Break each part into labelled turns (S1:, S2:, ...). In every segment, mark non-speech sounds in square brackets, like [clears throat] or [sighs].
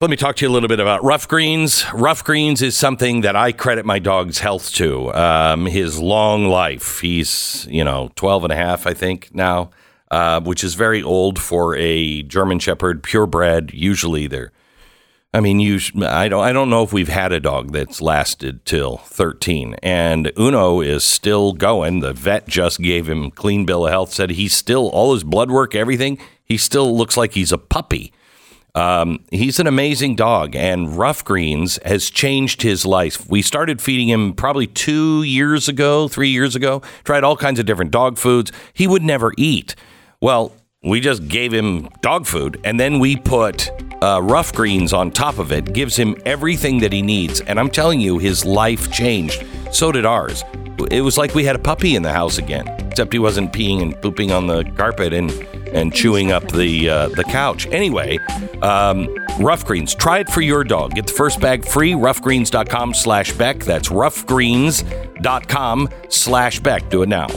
S1: Let me talk to you a little bit about rough greens. Rough greens is something that I credit my dog's health to. Um, his long life. He's, you know, 12 and a half, I think, now, uh, which is very old for a German Shepherd, purebred. Usually they're, I mean, you, I don't, I don't know if we've had a dog that's lasted till 13. And Uno is still going. The vet just gave him clean bill of health, said he's still, all his blood work, everything, he still looks like he's a puppy. Um, he's an amazing dog, and Rough Greens has changed his life. We started feeding him probably two years ago, three years ago, tried all kinds of different dog foods. He would never eat. Well, we just gave him dog food, and then we put uh, Rough Greens on top of it, gives him everything that he needs. And I'm telling you, his life changed. So did ours. It was like we had a puppy in the house again, except he wasn't peeing and pooping on the carpet and and chewing up the uh, the couch. Anyway, um, Rough Greens. Try it for your dog. Get the first bag free. Roughgreens.com slash Beck. That's roughgreens.com slash Beck. Do it now.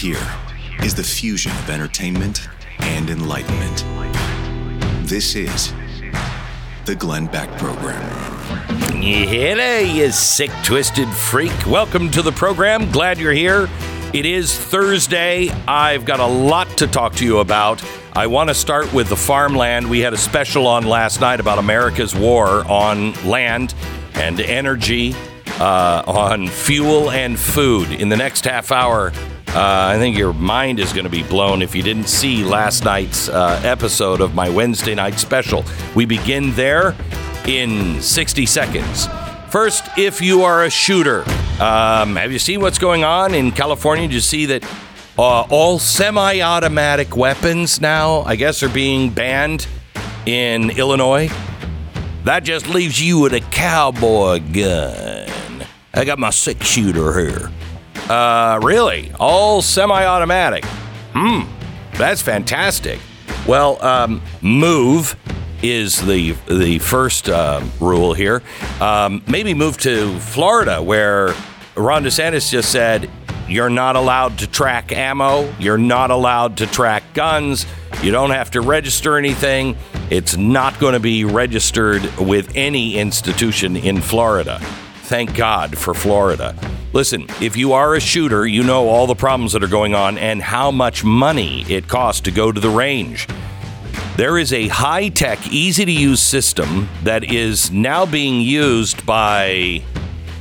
S2: Hear is the fusion of entertainment and enlightenment. This is the Glenn Beck Program.
S1: Hello, you sick, twisted freak. Welcome to the program. Glad you're here. It is Thursday. I've got a lot to talk to you about. I want to start with the farmland. We had a special on last night about America's war on land and energy, uh, on fuel and food. In the next half hour, uh, I think your mind is going to be blown if you didn't see last night's uh, episode of my Wednesday night special. We begin there in 60 seconds. First, if you are a shooter, um, have you seen what's going on in California? Did you see that uh, all semi automatic weapons now, I guess, are being banned in Illinois? That just leaves you with a cowboy gun. I got my six shooter here. Uh, really? All semi automatic? Hmm, that's fantastic. Well, um, move is the the first uh, rule here. Um, maybe move to Florida, where Ron DeSantis just said you're not allowed to track ammo, you're not allowed to track guns, you don't have to register anything. It's not going to be registered with any institution in Florida. Thank God for Florida. Listen, if you are a shooter, you know all the problems that are going on and how much money it costs to go to the range. There is a high tech, easy to use system that is now being used by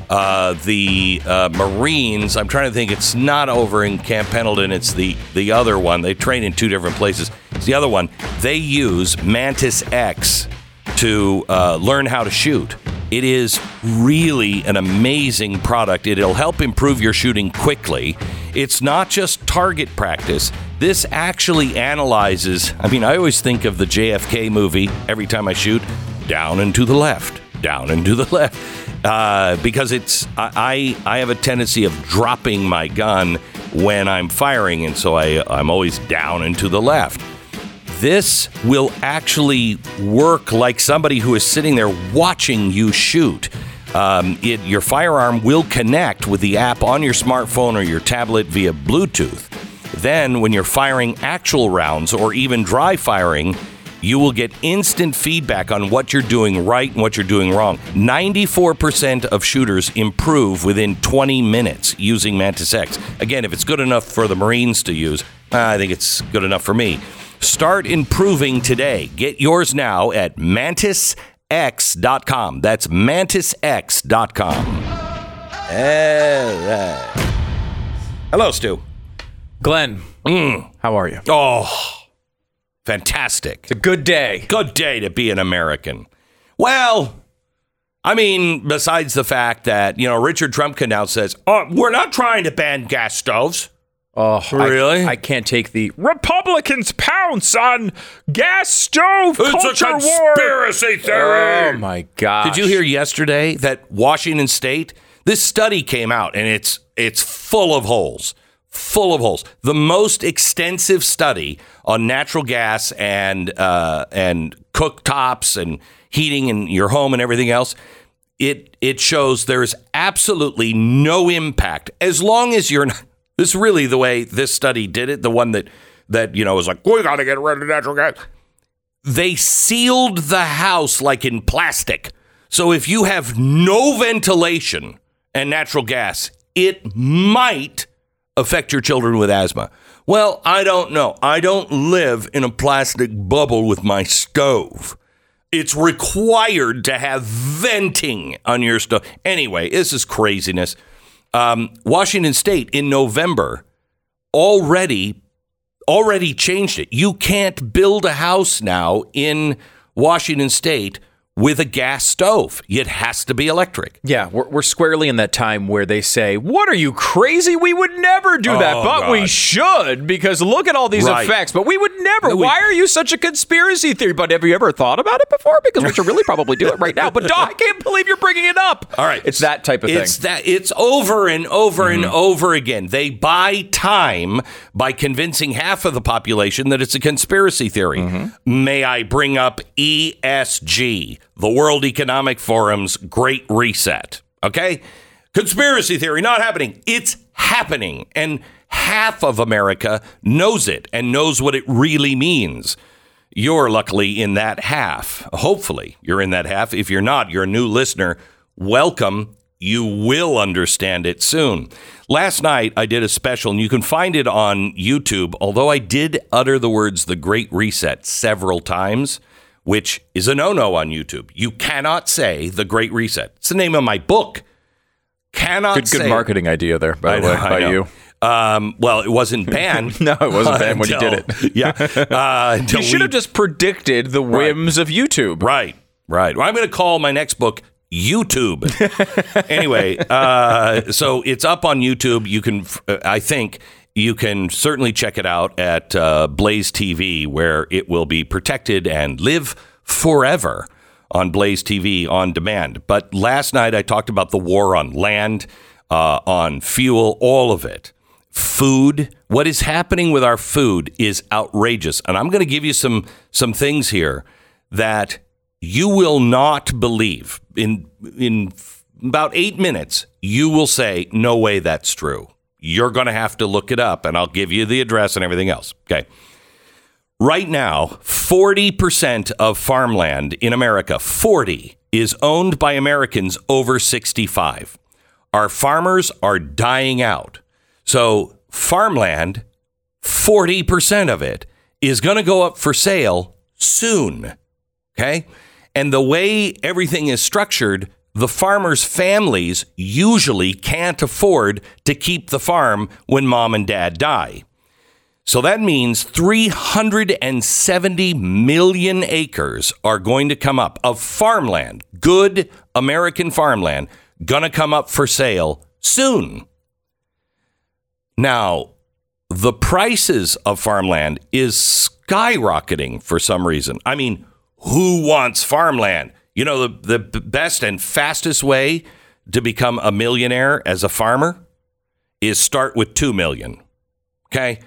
S1: uh, the uh, Marines. I'm trying to think. It's not over in Camp Pendleton. It's the the other one. They train in two different places. It's the other one. They use Mantis X to uh, learn how to shoot. It is really an amazing product. It'll help improve your shooting quickly. It's not just target practice. This actually analyzes. I mean, I always think of the JFK movie every time I shoot down and to the left, down and to the [laughs] left, uh, because it's I, I have a tendency of dropping my gun when I'm firing, and so I I'm always down and to the left this will actually work like somebody who is sitting there watching you shoot. Um, it, your firearm will connect with the app on your smartphone or your tablet via Bluetooth. Then, when you're firing actual rounds or even dry firing, you will get instant feedback on what you're doing right and what you're doing wrong. 94% of shooters improve within 20 minutes using Mantis X. Again, if it's good enough for the Marines to use, I think it's good enough for me. Start improving today. Get yours now at mantisx.com. That's mantisx.com. All right. Hello, Stu.
S3: Glenn, mm. how are you?
S1: Oh, fantastic.
S3: It's a good day.
S1: Good day to be an American. Well, I mean, besides the fact that, you know, Richard Trumka now says, oh, we're not trying to ban gas stoves.
S3: Oh,
S1: Really?
S3: I, can't take the Republicans pounce on gas stove it's culture war.
S1: theory.
S3: Oh my god!
S1: Did you hear yesterday that Washington State? This study came out and it's it's full of holes, full of holes. The most extensive study on natural gas and uh, and cooktops and heating in your home and everything else. It it shows there's absolutely no impact as long as you're not. This is really the way this study did it. The one that that you know was like we got to get rid of natural gas they sealed the house like in plastic. So if you have no ventilation and natural gas, it might affect your children with asthma. Well, I don't know. I don't live in a plastic bubble with my stove. It's required to have venting on your stove. Anyway, this is craziness. Um, Washington State in November already already changed it. You can't build a house now in Washington State with a gas stove. It has to be electric.
S3: Yeah, we're, we're squarely in that time where they say, "What are you crazy? We would never do that,
S1: Oh,
S3: but we should because look at all these
S1: Right.
S3: effects." But we would never.
S1: We-
S3: Why are you such a conspiracy theory? But have you ever thought about it before? Because we should really probably do it right now. But I can't believe you're bringing it up.
S1: All right.
S3: it's that type of
S1: It's
S3: thing.
S1: that it's over and over and mm-hmm. over again. They buy time by convincing half of the population that it's a conspiracy theory. Mm-hmm. May I bring up ESG, the World Economic Forum's Great Reset? Okay? Conspiracy theory not happening. It's happening. And half of America knows it and knows what it really means. You're luckily in that half. Hopefully, you're in that half. If you're not, you're a new listener. Welcome. You will understand it soon. Last night, I did a special, and you can find it on YouTube, although I did utter the words the Great Reset several times, which is a no no on YouTube. You cannot say the Great Reset. It's the name of my book. Cannot
S3: good, good marketing idea there, by the way, by you.
S1: Um, well, it wasn't [laughs] banned.
S3: No, it wasn't banned when you did
S1: it. Yeah. [laughs] Uh,
S3: You should
S1: we-
S3: have just predicted the whims of YouTube.
S1: Right, right. Well, I'm going to call my next book YouTube. [laughs] anyway, uh, so it's up on YouTube. You can, uh, I think, you can certainly check it out at uh, Blaze TV, where it will be protected and live forever on Blaze TV on demand. But last night I talked about the war on land, uh, on fuel, all of it. Food, what is happening with our food is outrageous. And I'm going to give you some some things here that you will not believe. In in about 8 minutes, you will say no way that's true. You're going to have to look it up and I'll give you the address and everything else. Okay. Right now, 40% of farmland in America, 40 is owned by Americans over 65. Our farmers are dying out. So, farmland, 40% of it is going to go up for sale soon. Okay? And the way everything is structured, the farmers' families usually can't afford to keep the farm when mom and dad die. So that means 370 million acres are going to come up of farmland, good American farmland, going to come up for sale soon. Now, the prices of farmland is skyrocketing for some reason. I mean, who wants farmland? You know, the, the best and fastest way to become a millionaire as a farmer is start with 2 million. Okay?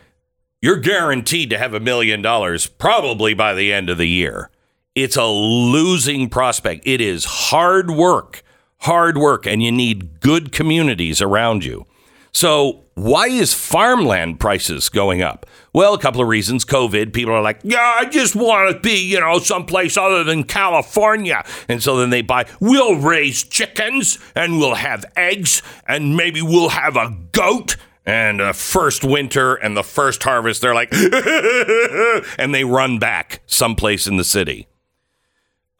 S1: You're guaranteed to have a million dollars probably by the end of the year. It's a losing prospect. It is hard work, hard work, and you need good communities around you. So, why is farmland prices going up? Well, a couple of reasons. COVID, people are like, yeah, I just want to be, you know, someplace other than California. And so then they buy, we'll raise chickens and we'll have eggs and maybe we'll have a goat. And uh, first winter and the first harvest, they're like, [laughs] and they run back someplace in the city.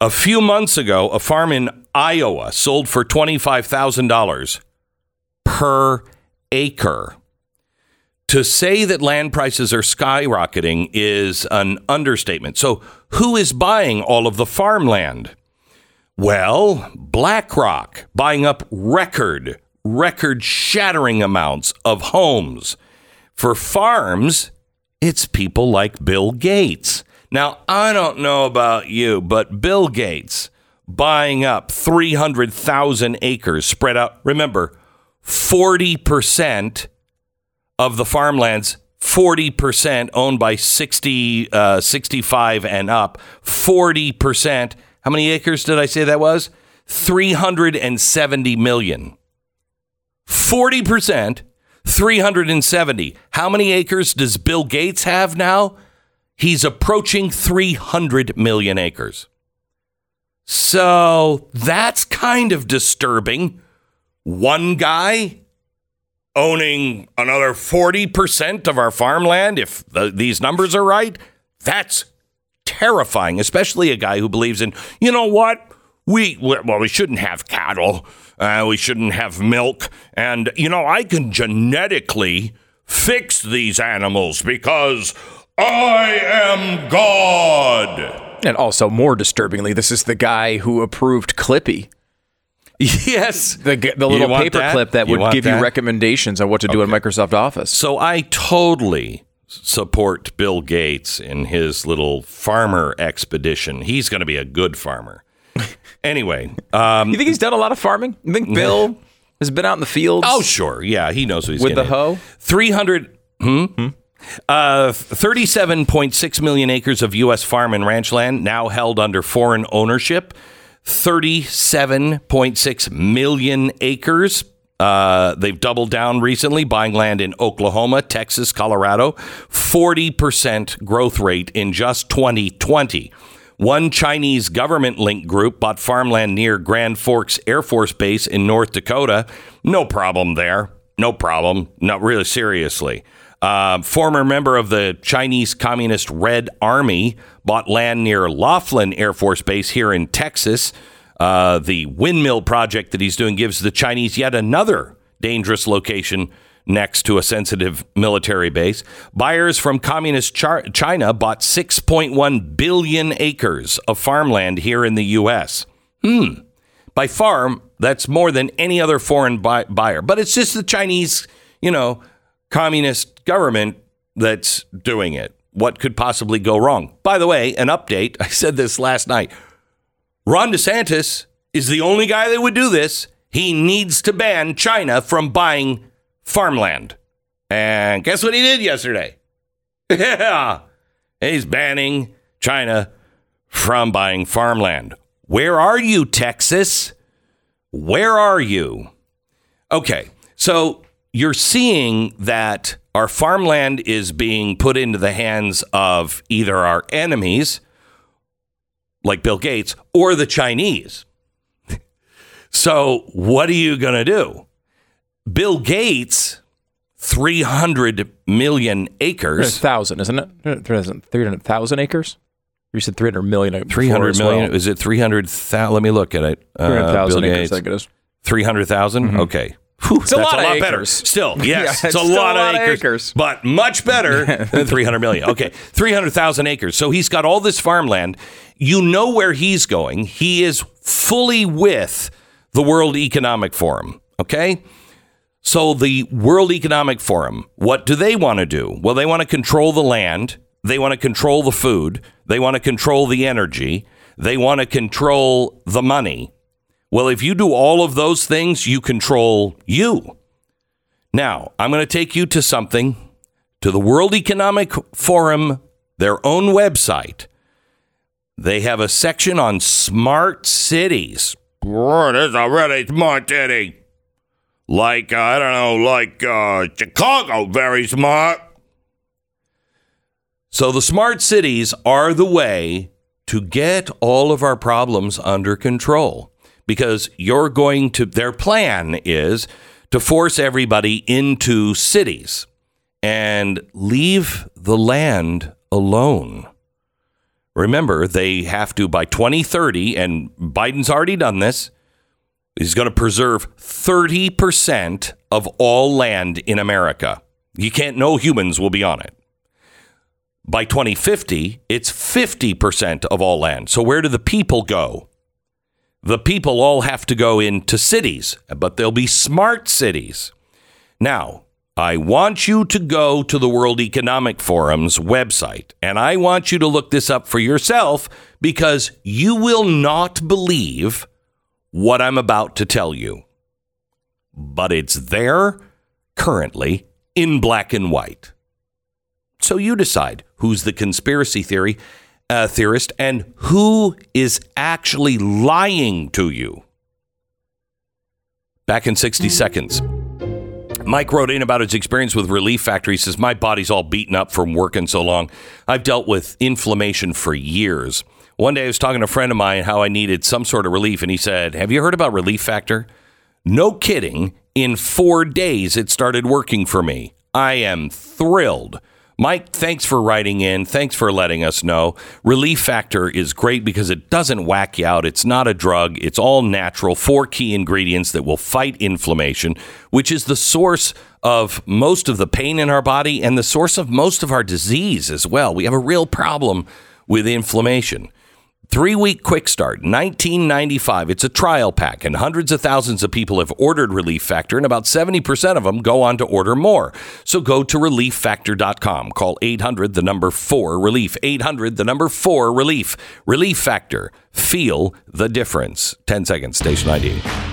S1: A few months ago, a farm in Iowa sold for $25,000 per acre. To say that land prices are skyrocketing is an understatement. So, who is buying all of the farmland? Well, BlackRock buying up record, record shattering amounts of homes. For farms, it's people like Bill Gates. Now, I don't know about you, but Bill Gates buying up 300,000 acres spread out. Remember, 40% of the farmlands 40% owned by 60 uh, 65 and up. 40% how many acres did i say that was? 370 million. 40% 370 how many acres does bill gates have now? He's approaching 300 million acres. So that's kind of disturbing one guy owning another 40% of our farmland, if the, these numbers are right, that's terrifying, especially a guy who believes in, you know what? We, well, we shouldn't have cattle. Uh, we shouldn't have milk. And, you know, I can genetically fix these animals because I am God.
S3: And also, more disturbingly, this is the guy who approved Clippy, [laughs]
S1: Yes.
S3: the, the little
S1: want
S3: paper
S1: that?
S3: clip that
S1: You
S3: would give you recommendations on what to do in Microsoft Office.
S1: So I totally support Bill Gates in his little farmer expedition. He's going to be a good farmer. [laughs] Anyway, um,
S3: You think he's done a lot of farming? You think [laughs] Bill has been out in the fields?
S1: oh sure, yeah, he knows what he's
S3: With the hoe?
S1: Three hundred. Hmm. Uh, 37.6 million acres of U.S. farm and ranch land now held under foreign ownership. 37.6 million acres. Uh, they've doubled down recently, buying land in Oklahoma, Texas, Colorado. 40% growth rate in just 2020. One Chinese government linked group bought farmland near Grand Forks Air Force Base in North Dakota. No problem there. No problem. Not really seriously. Uh, former member of the Chinese Communist Red Army bought land near Laughlin Air Force Base here in Texas. Uh, the windmill project that he's doing gives the Chinese yet another dangerous location next to a sensitive military base. Buyers from communist Char- China bought 6.1 billion acres of farmland here in the U.S. Hmm. By farm, that's more than any other foreign buy- buyer. But it's just the Chinese, you know, communist government that's doing it. What could possibly go wrong? By the way, an update. [laughs] I said this last night. Ron DeSantis is the only guy that would do this. He needs to ban China from buying farmland. And guess what he did yesterday? [laughs] Yeah. He's banning China from buying farmland. Where are you, Texas? Where are you? Okay. So you're seeing that our farmland is being put into the hands of either our enemies, like Bill Gates, or the Chinese. [laughs] so what are you going to do? Bill Gates, 300 million acres.
S3: thousand, isn't it? Three hundred thousand acres. You said three hundred million. before
S1: 300
S3: well.
S1: Is it 300,000? Let me look at it. Uh,
S3: Three hundred thousand
S1: Bill
S3: acres.
S1: Gates.
S3: I think it is.
S1: 300,000? Okay. Whew,
S3: It's a lot
S1: a
S3: of
S1: lot better. Still, [laughs] yes,
S3: Yeah,
S1: it's,
S3: it's
S1: a,
S3: still
S1: lot, of acres,
S3: acres.
S1: but much better [laughs] than 300 million. Okay, 300,000 acres. So he's got all this farmland. You know where he's going. He is fully with the World Economic Forum. Okay? So the World Economic Forum, what do they want to do? Well, they want to control the land, they want to control the food, they want to control the energy, they want to control the money. Well, if you do all of those things, you control you. Now, I'm going to take you to something to the World Economic Forum, their own website. They have a section on smart cities. What is a really smart city. Like, uh, I don't know, like uh, Chicago, very smart. So the smart cities are the way to get all of our problems under control because you're going to, their plan is to force everybody into cities and leave the land alone. Remember, they have to by 2030, and Biden's already done this. He's going to preserve 30% of all land in America. You can't, no humans will be on it. By 2050, it's 50% of all land. So where do the people go? The people all have to go into cities, but they'll be smart cities. Now, I want you to go to the World Economic Forum's website, and I want you to look this up for yourself because you will not believe what I'm about to tell you. But it's there currently in black and white. So you decide who's the conspiracy theory uh, theorist and who is actually lying to you. Back in 60 seconds. Mike wrote in about his experience with Relief Factor. He says, My body's all beaten up from working so long. I've dealt with inflammation for years. One day I was talking to a friend of mine how I needed some sort of relief, and he said, Have you heard about Relief Factor? No kidding. In four days, it started working for me. I am thrilled. Mike, thanks for writing in. Thanks for letting us know. Relief Factor is great because it doesn't whack you out. It's not a drug. It's all natural. Four key ingredients that will fight inflammation, which is the source of most of the pain in our body and the source of most of our disease as well. We have a real problem with inflammation. Three week quick start, 1995. It's a trial pack, and hundreds of thousands of people have ordered Relief Factor, and about 70% of them go on to order more. So go to relieffactor.com. Call 800 the number 4 relief. 800 the number 4 relief. Relief Factor. Feel the difference. 10 seconds, station ID.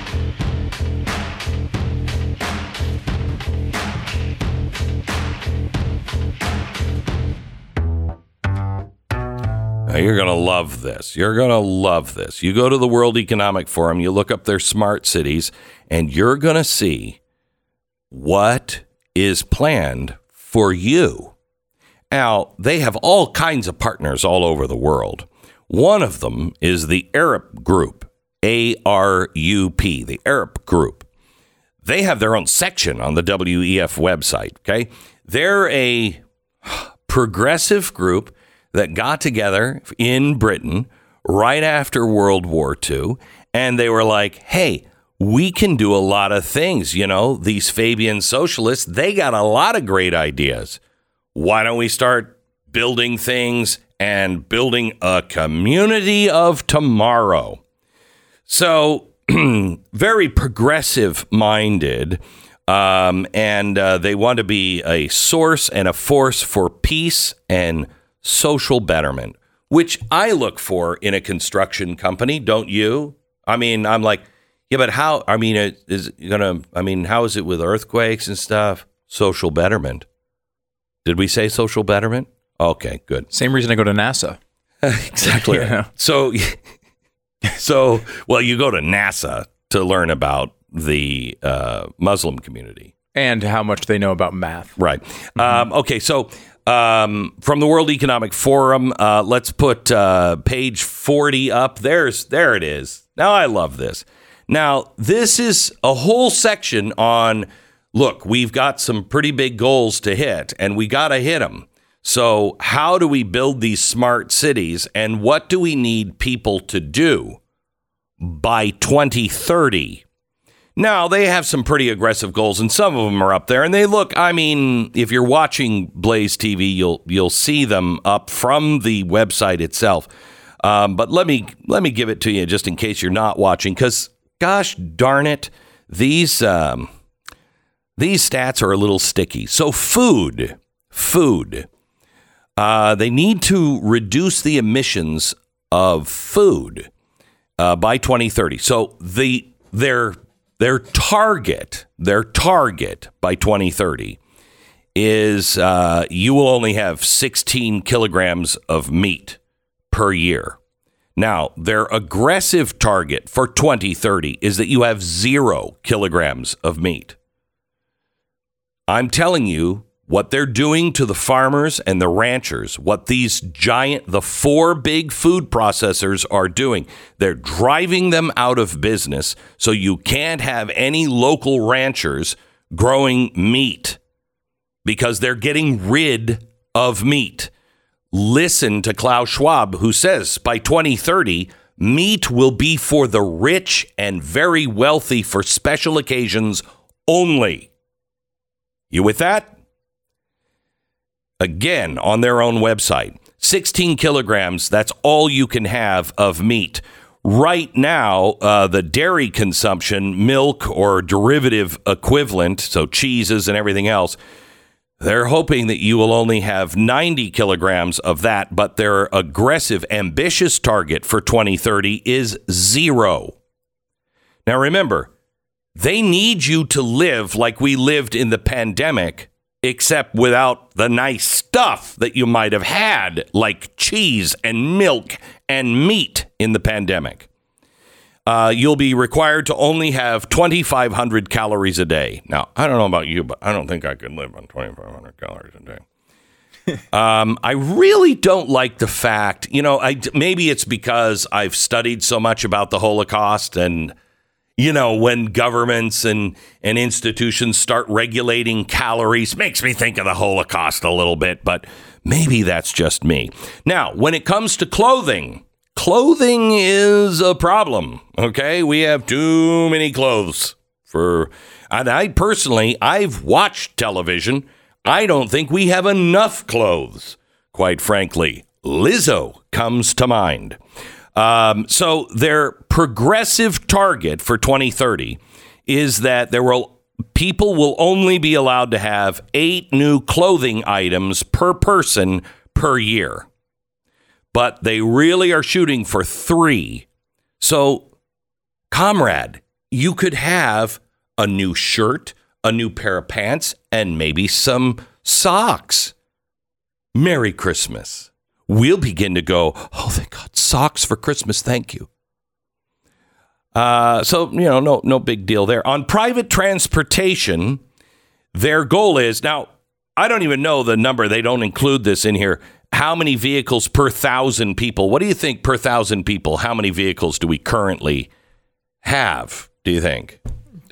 S1: Now, you're going to love this. You're going to love this. You go to the World Economic Forum, you look up their smart cities, and you're going to see what is planned for you. Now, they have all kinds of partners all over the world. One of them is the Arup Group, A R U P, the Arup Group. They have their own section on the WEF website, okay? They're a progressive group that got together in Britain right after World War II, and they were like, hey, we can do a lot of things. You know, these Fabian socialists, they got a lot of great ideas. Why don't we start building things and building a community of tomorrow? So, [clears throat] very progressive minded. Um, and uh, they want to be a source and a force for peace and social betterment, which I look for in a construction company, don't you? I mean, I'm like, yeah, but how? I mean, it is gonna. I mean, how is it with earthquakes and stuff? Social betterment. Did we say social betterment? Okay, good.
S3: Same reason I go to NASA. [laughs] [laughs]
S1: exactly.
S3: Yeah.
S1: So, [laughs] so well, you go to NASA to learn about the uh, Muslim community.
S3: And how much they know about math.
S1: Right. Um, okay. So um, from the World Economic Forum, uh, let's put uh, page 40 up. There's there it is. Now I love this. Now this is a whole section on. Look, we've got some pretty big goals to hit, and we got to hit them. So, how do we build these smart cities, and what do we need people to do by 2030? Now, they have some pretty aggressive goals, and some of them are up there. And they look, I mean, if you're watching Blaze TV, you'll you'll see them up from the website itself. Um, but let me let me give it to you just in case you're not watching, because gosh darn it, these um, these stats are a little sticky. So, food, food. Uh, they need to reduce the emissions of food uh, by 2030. So the their their target, their target by 2030 is uh, you will only have 16 kilograms of meat per year. Now, their aggressive target for 2030 is that you have zero kilograms of meat. I'm telling you what they're doing to the farmers and the ranchers, what these giant, the four big food processors are doing. They're driving them out of business so you can't have any local ranchers growing meat because they're getting rid of meat. Listen to Klaus Schwab, who says by 2030, meat will be for the rich and very wealthy for special occasions only. You with that? Again, on their own website, 16 kilograms, that's all you can have of meat. Right now, uh, the dairy consumption, milk or derivative equivalent, so cheeses and everything else, they're hoping that you will only have 90 kilograms of that, but their aggressive, ambitious target for 2030 is zero. Now, remember, they need you to live like we lived in the pandemic, except without the nice stuff that you might have had, like cheese and milk and meat in the pandemic. Uh, you'll be required to only have 2,500 calories a day. Now, I don't know about you, but I don't think I could live on 2,500 calories a day. [laughs] um, I really don't like the fact, you know, I, maybe it's because I've studied so much about the Holocaust and you know, when governments and, and institutions start regulating calories, makes me think of the Holocaust a little bit, but maybe that's just me. Now, when it comes to clothing, clothing is a problem. Okay. We have too many clothes for, and I personally, I've watched television. I don't think we have enough clothes, quite frankly. Lizzo comes to mind. Um, so their progressive target for 2030 is that there will people will only be allowed to have eight new clothing items per person per year, but they really are shooting for three. So, comrade, you could have a new shirt, a new pair of pants, and maybe some socks. Merry Christmas we'll begin to go, oh, thank God, socks for Christmas, thank you. Uh, so, you know, no, no big deal there. On private transportation, their goal is now, I don't even know the number, they don't include this in here. How many vehicles per thousand people? What do you think per thousand people? How many vehicles do we currently have, do you think?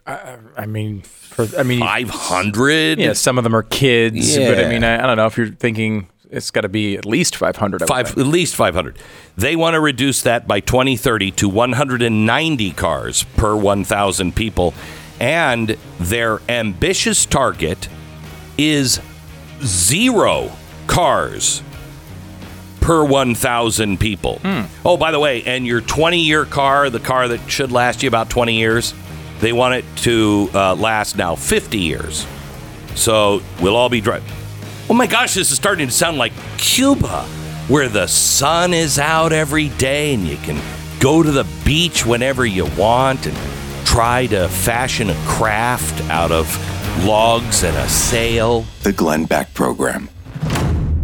S3: I mean, for, I mean,
S1: 500?
S3: yeah, some of them are kids, but I mean, I, I don't know if you're thinking it's got to be at least 500.
S1: Five, at least 500. They want to reduce that by 2030 to 190 cars per 1,000 people. And their ambitious target is zero cars per 1,000 people. Oh, by the way, and your 20 year car, the car that should last you about 20 years, they want it to uh, last now 50 years. So we'll all be driving. Oh my gosh, this is starting to sound like Cuba, where the sun is out every day and you can go to the beach whenever you want and try to fashion a craft out of logs and a sail.
S2: The Glenn Beck Program.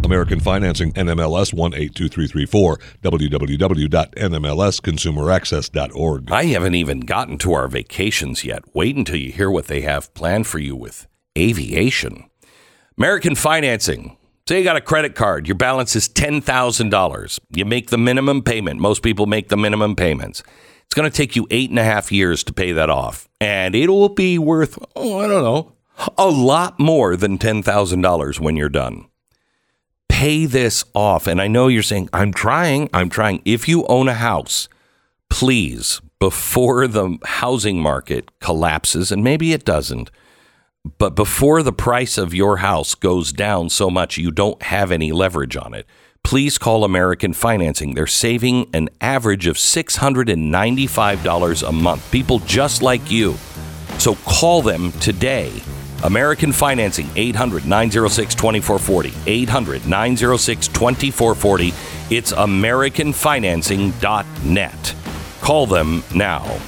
S4: American Financing, NMLS 182334, www.nmlsconsumeraccess.org.
S1: I haven't even gotten to our vacations yet. Wait until you hear what they have planned for you with aviation. American Financing. Say you got a credit card, your balance is $10,000. You make the minimum payment. Most people make the minimum payments. It's going to take you eight and a half years to pay that off. And it will be worth, oh, I don't know, a lot more than $10,000 when you're done pay this off. And I know you're saying, I'm trying, I'm trying. If you own a house, please, before the housing market collapses, and maybe it doesn't, but before the price of your house goes down so much you don't have any leverage on it, please call American Financing. They're saving an average of $695 a month. People just like you. So call them today. American Financing, 800 906 2440. 800 906 2440. It's AmericanFinancing.net. Call them now.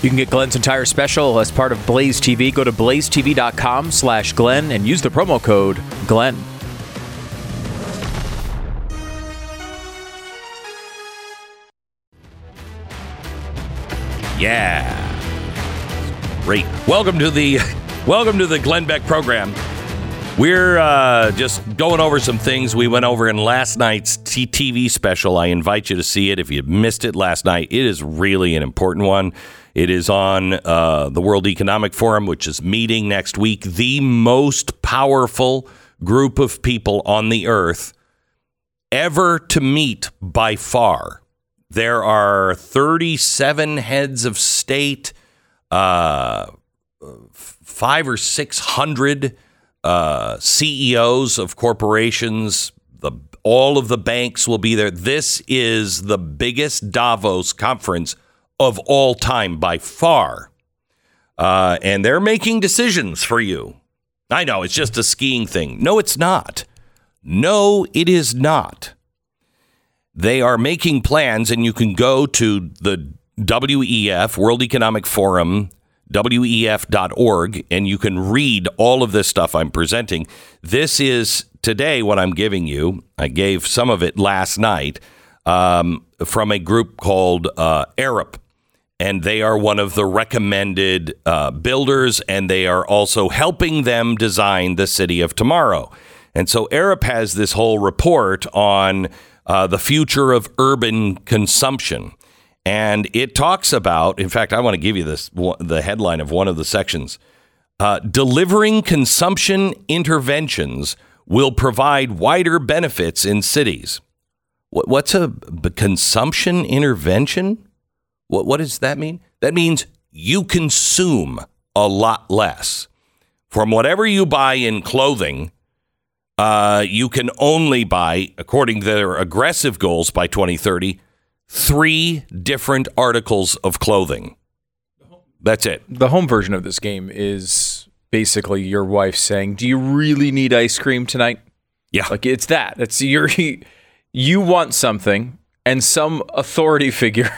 S3: You can get Glenn's entire special as part of Blaze TV. Go to blazetv.com slash Glenn and use the promo code Glenn.
S1: Yeah. Great. Welcome to the welcome to the Glenn Beck program. We're uh, just going over some things we went over in last night's TV special. I invite you to see it if you missed it last night. It is really an important one. It is on uh, the World Economic Forum, which is meeting next week. The most powerful group of people on the earth ever to meet by far. There are 37 heads of state, uh, five or 600 uh, CEOs of corporations, the all of the banks will be there. This is the biggest Davos conference of all time by far, uh, and they're making decisions for you. I know it's just a skiing thing. No, it's not. No, it is not. They are making plans, and you can go to the WEF, World Economic Forum, WEF.org, and you can read all of this stuff I'm presenting. This is today what I'm giving you. I gave some of it last night um, from a group called uh, Arup and they are one of the recommended uh, builders, and they are also helping them design the city of tomorrow. And so Arup has this whole report on uh, the future of urban consumption. And it talks about, in fact, I want to give you this the headline of one of the sections. Uh, delivering consumption interventions will provide wider benefits in cities. What's a consumption intervention? What, what does that mean? That means you consume a lot less. From whatever you buy in clothing, uh, you can only buy, according to their aggressive goals by 2030, three different articles of clothing. That's it.
S3: The home version of this game is basically your wife saying, "Do you really need ice cream tonight?"
S1: Yeah.
S3: Like it's that. It's your [laughs] you want something and some authority figure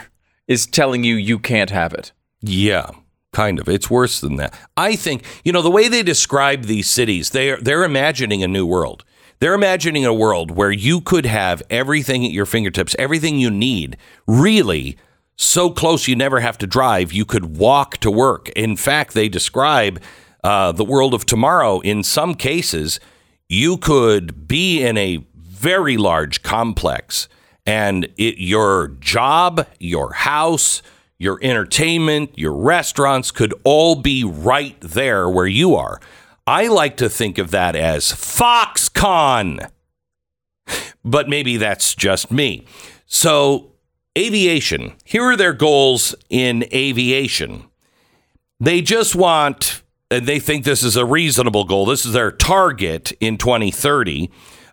S3: is telling you you can't have it.
S1: Yeah, kind of. It's worse than that. I think you know the way they describe these cities. They are they're imagining a new world. They're imagining a world where you could have everything at your fingertips, everything you need, really so close you never have to drive. You could walk to work. In fact, they describe uh, the world of tomorrow. In some cases, you could be in a very large complex and it, your job, your house, your entertainment, your restaurants could all be right there where you are. I like to think of that as Foxconn, but maybe that's just me. So, aviation, here are their goals in aviation. They just want, and they think this is a reasonable goal. This is their target in 2030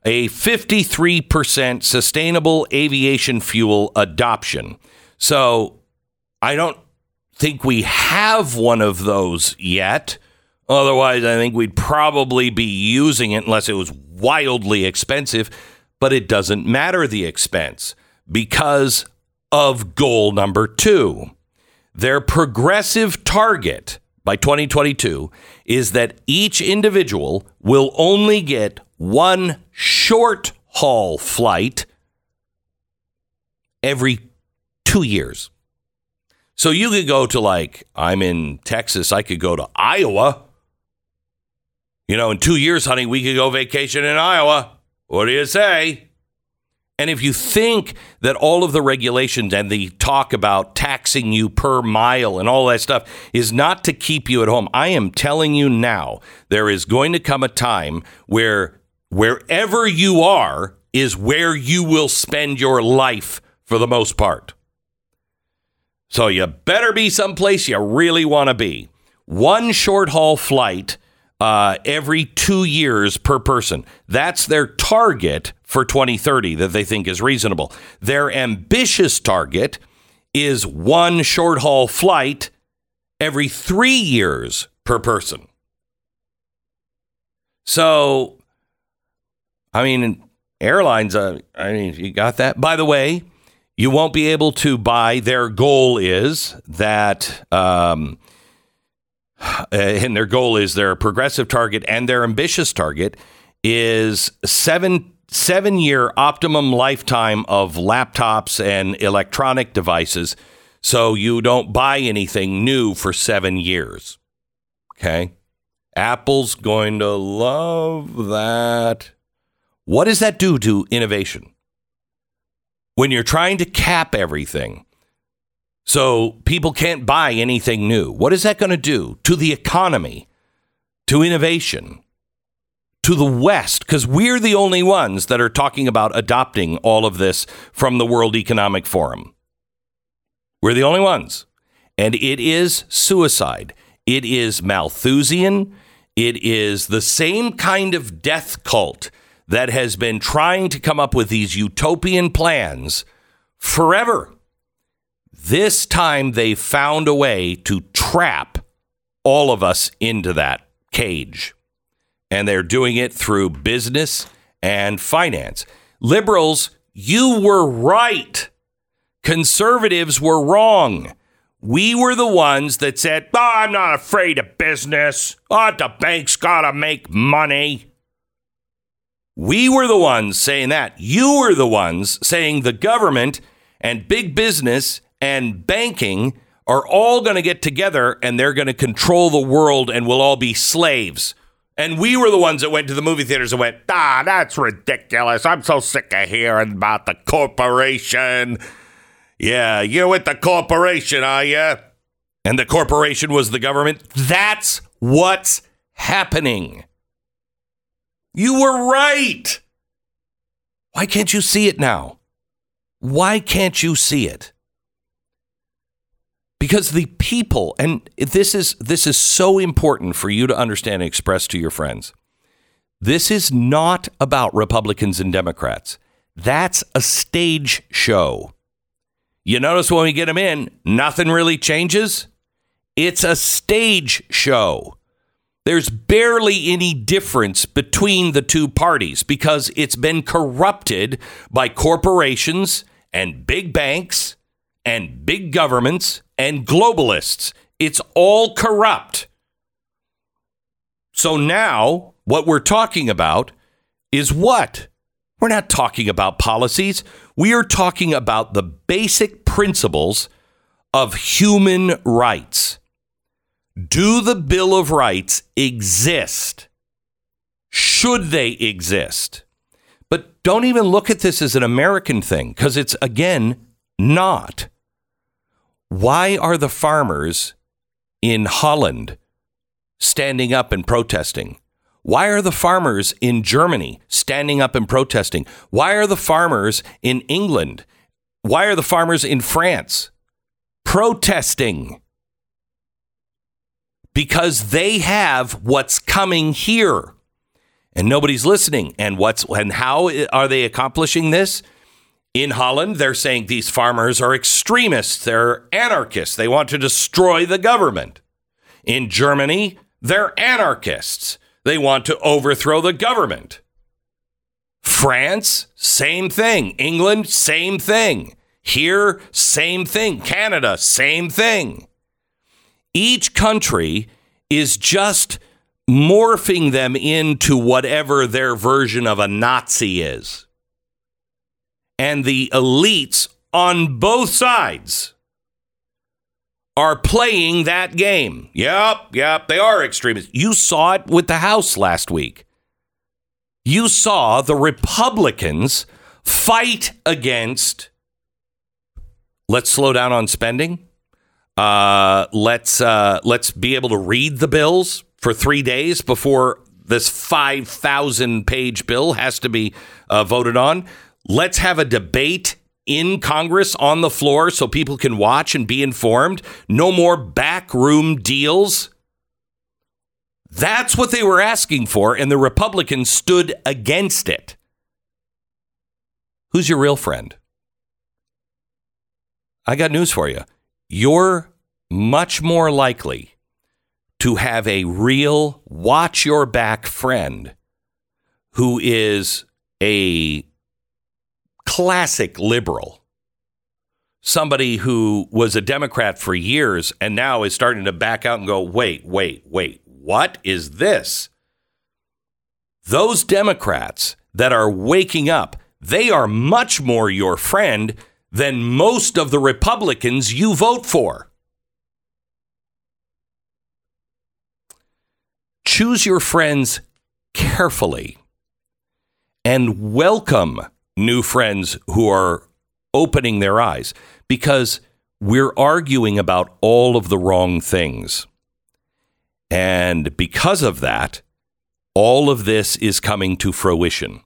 S1: a 53% sustainable aviation fuel adoption. So I don't think we have one of those yet. Otherwise, I think we'd probably be using it unless it was wildly expensive. But it doesn't matter the expense because of goal number two. Their progressive target by 2022 is that each individual will only get one short haul flight every two years. So you could go to like, I'm in Texas, I could go to Iowa. You know, in two years, honey, we could go vacation in Iowa. What do you say? And if you think that all of the regulations and the talk about taxing you per mile and all that stuff is not to keep you at home, I am telling you now, there is going to come a time where wherever you are is where you will spend your life for the most part. So you better be someplace you really want to be. One short haul flight uh, every two years per person. That's their target for 2030 that they think is reasonable. Their ambitious target is one short haul flight every three years per person. So, I mean, airlines, uh, I mean, you got that. By the way, you won't be able to buy. Their goal is that, um, [sighs] and their goal is their progressive target and their ambitious target is seven seven year optimum lifetime of laptops and electronic devices, so you don't buy anything new for seven years. Okay, Apple's going to love that. What does that do to innovation? When you're trying to cap everything so people can't buy anything new, what is that going to do to the economy, to innovation, to the West? Because we're the only ones that are talking about adopting all of this from the World Economic Forum. We're the only ones. And it is suicide. It is Malthusian. It is the same kind of death cult that has been trying to come up with these utopian plans forever. This time they found a way to trap all of us into that cage. And they're doing it through business and finance. Liberals, you were right. Conservatives were wrong. We were the ones that said, oh, I'm not afraid of business. Oh, the bank's got to make money. We were the ones saying that. You were the ones saying the government and big business and banking are all going to get together and they're going to control the world and we'll all be slaves. And we were the ones that went to the movie theaters and went, ah, that's ridiculous. I'm so sick of hearing about the corporation. Yeah, you're with the corporation, are you? And the corporation was the government. That's what's happening. You were right. Why can't you see it now? Why can't you see it? Because the people, and this is this is so important for you to understand and express to your friends. This is not about Republicans and Democrats. That's a stage show. You notice when we get them in, nothing really changes. It's a stage show. There's barely any difference between the two parties because it's been corrupted by corporations and big banks and big governments and globalists. It's all corrupt. So now, what we're talking about is what? We're not talking about policies. We are talking about the basic principles of human rights. Do the Bill of Rights exist? Should they exist? But don't even look at this as an American thing because it's, again, not. Why are the farmers in Holland standing up and protesting? Why are the farmers in Germany standing up and protesting? Why are the farmers in England? Why are the farmers in France protesting? Because they have what's coming here and nobody's listening. And what's and how are they accomplishing this? In Holland, they're saying these farmers are extremists, they're anarchists, they want to destroy the government. In Germany, they're anarchists. They want to overthrow the government. France, same thing. England, same thing. Here, same thing. Canada, same thing. Each country is just morphing them into whatever their version of a Nazi is. And the elites on both sides are playing that game. Yep, yep, they are extremists. You saw it with the House last week. You saw the Republicans fight against let's slow down on spending. Uh, let's uh, let's be able to read the bills for three days before this five thousand page bill has to be uh, voted on. Let's have a debate in Congress on the floor so people can watch and be informed. No more backroom deals. That's what they were asking for, and the Republicans stood against it. Who's your real friend? I got news for you. You're much more likely to have a real watch your back friend who is a classic liberal, somebody who was a Democrat for years and now is starting to back out and go, wait, wait, wait, what is this? Those Democrats that are waking up, they are much more your friend than most of the Republicans you vote for. Choose your friends carefully and welcome new friends who are opening their eyes because we're arguing about all of the wrong things. And because of that, all of this is coming to fruition.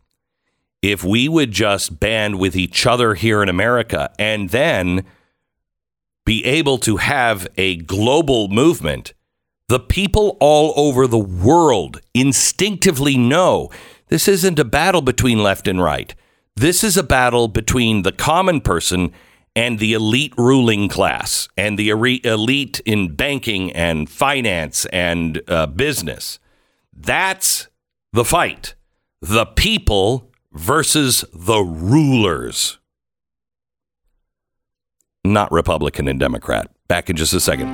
S1: If we would just band with each other here in America and then be able to have a global movement, The people all over the world instinctively know this isn't a battle between left and right. This is a battle between the common person and the elite ruling class and the elite in banking and finance and uh, business. That's the fight. The people versus the rulers. Not Republican and Democrat. Back in just a second.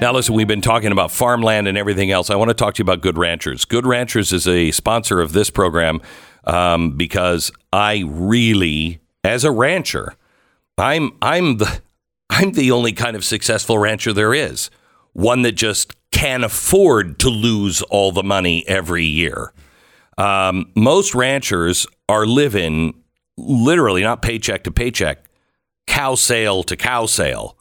S1: Now, listen, we've been talking about farmland and everything else. I want to talk to you about Good Ranchers. Good Ranchers is a sponsor of this program um, because I really, as a rancher, I'm I'm the I'm the only kind of successful rancher there is. One that just can afford to lose all the money every year. Um, most ranchers are living literally not paycheck to paycheck, cow sale to cow sale.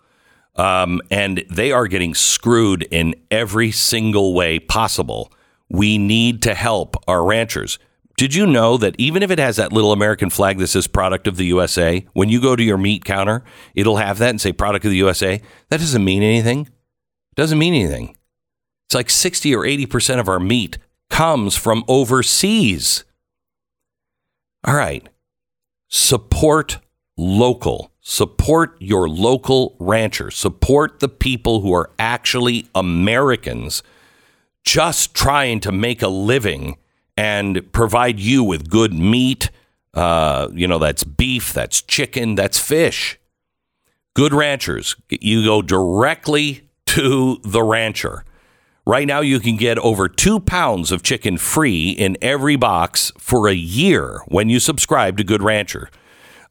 S1: Um, and they are getting screwed in every single way possible. We need to help our ranchers. Did you know that even if it has that little American flag that says product of the USA, when you go to your meat counter, it'll have that and say product of the USA? That doesn't mean anything. It doesn't mean anything. It's like 60 or 80% of our meat comes from overseas. All right. Support local. Support your local rancher. Support the people who are actually Americans just trying to make a living and provide you with good meat. Uh, you know, that's beef, that's chicken, that's fish. Good ranchers. You go directly to the rancher. Right now, you can get over two pounds of chicken free in every box for a year when you subscribe to Good Rancher.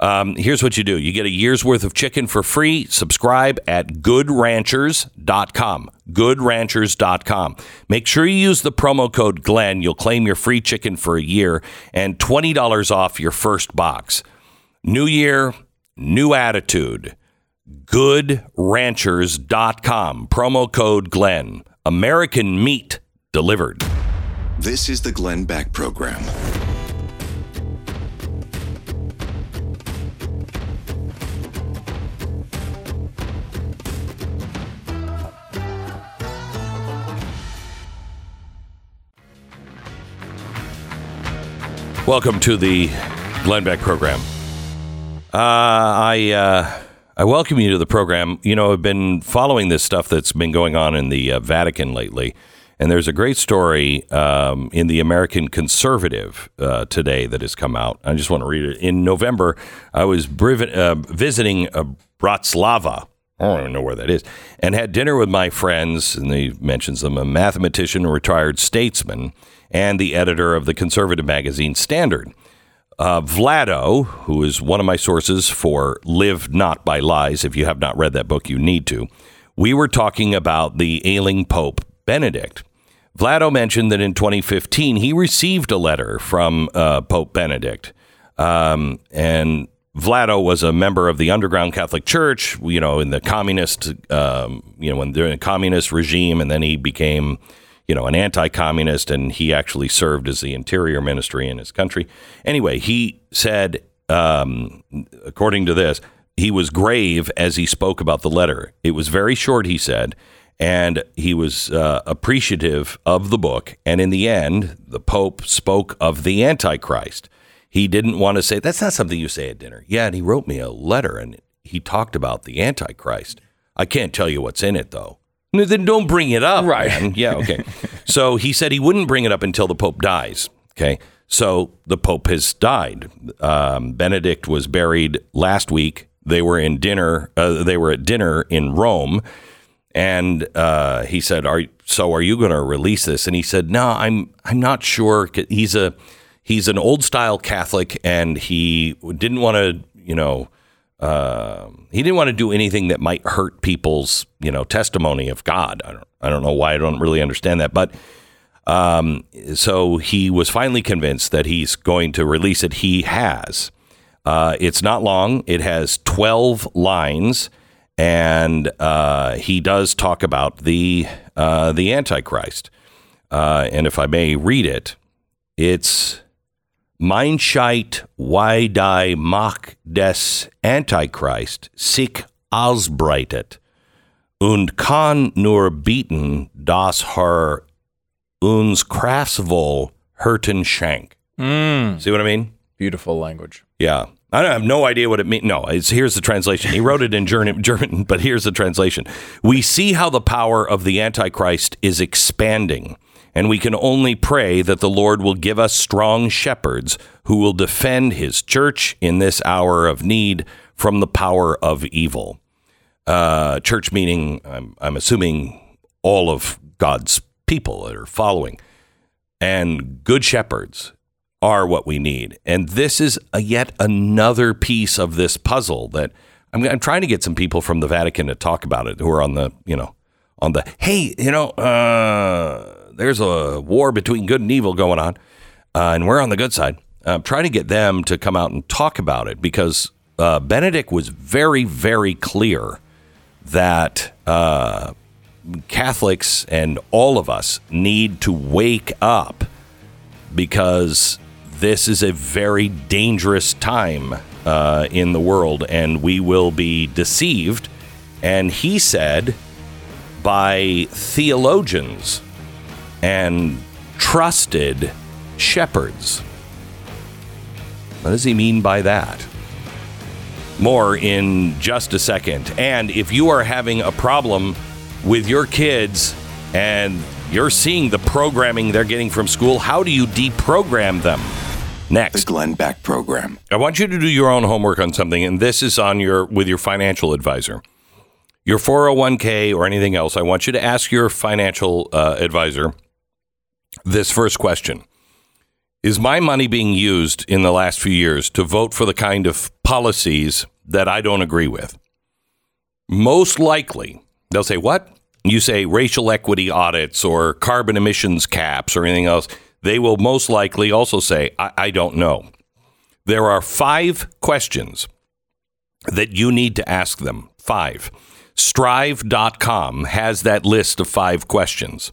S1: Um, here's what you do you get a year's worth of chicken for free. Subscribe at goodranchers.com. Goodranchers.com. Make sure you use the promo code Glenn. You'll claim your free chicken for a year and $20 off your first box. New year, new attitude. Goodranchers.com. Promo code Glenn. American meat delivered.
S2: This is the Glenn Beck Program.
S1: Welcome to the Glenn Beck program. Uh, I uh, I welcome you to the program. You know, I've been following this stuff that's been going on in the uh, Vatican lately, and there's a great story um, in the American Conservative uh, today that has come out. I just want to read it. In November, I was briv- uh, visiting uh, Bratislava. I don't even know where that is, and had dinner with my friends, and he mentions them a mathematician, a retired statesman, and the editor of the conservative magazine Standard. Uh, Vlado, who is one of my sources for Live Not by Lies, if you have not read that book, you need to. We were talking about the ailing Pope Benedict. Vlado mentioned that in 2015 he received a letter from uh, Pope Benedict. Um, and Vlado was a member of the underground Catholic Church, you know, in the communist, um, you know, when during the communist regime, and then he became, you know, an anti-communist, and he actually served as the interior ministry in his country. Anyway, he said, um, according to this, he was grave as he spoke about the letter. It was very short, he said, and he was uh, appreciative of the book. And in the end, the Pope spoke of the Antichrist. He didn't want to say, that's not something you say at dinner. Yeah, and he wrote me a letter and he talked about the Antichrist. I can't tell you what's in it, though. No, then don't bring it up.
S3: Right.
S1: man. Yeah, [laughs] okay. so he said he wouldn't bring it up until the Pope dies. Okay. So the Pope has died. Um, Benedict was buried last week. They were in dinner. Uh, they were at dinner in Rome, and uh, he said, "Are so? Are you going to release this?" And he said, "No, I'm. I'm not sure. He's a he's an old style Catholic, and he didn't want to, you know." Um, he didn't want to do anything that might hurt people's, you know, testimony of God. I don't, I don't know why I don't really understand that, but um, so he was finally convinced that he's going to release it. He has. Uh, it's not long. It has twelve lines, and uh, he does talk about the uh, the Antichrist. Uh, and if I may read it, it's Meinscheid why die Mach des Antichrist sich ausbreitet und kann nur bieten, das Herr uns Krasvol Hurten Schenk. Mm. See what I mean?
S3: Beautiful language.
S1: Yeah. I have no idea what it means. No, it's, here's the translation. He wrote it in German, [laughs] German, but here's the translation. We see how the power of the Antichrist is expanding, and we can only pray that the Lord will give us strong shepherds who will defend his church in this hour of need from the power of evil. Uh, church meaning, I'm, I'm assuming all of God's people that are following and good shepherds are what we need. And this is yet another piece of this puzzle that I'm, I'm trying to get some people from the Vatican to talk about it who are on the, you know, on the, hey, you know, uh, there's a war between good and evil going on, uh, and we're on the good side. I'm trying to get them to come out and talk about it because uh, Benedict was very, very clear that uh, Catholics and all of us need to wake up because this is a very dangerous time uh, in the world and we will be deceived. And he said by theologians and trusted shepherds. What does he mean by that? More in just a second. And if you are having a problem with your kids and you're seeing the programming they're getting from school, how do you deprogram them? Next, The.
S2: Glenn Beck Program.
S1: I want you to do your own homework on something, and this is on your with your financial advisor. Your 401k or anything else, I want you to ask your financial uh, advisor this first question. Is my money being used in the last few years to vote for the kind of policies that I don't agree with? Most likely, they'll say, What? You say racial equity audits or carbon emissions caps or anything else. They will most likely also say, I, I don't know. There are five questions that you need to ask them. Five. Strive.com has that list of five questions.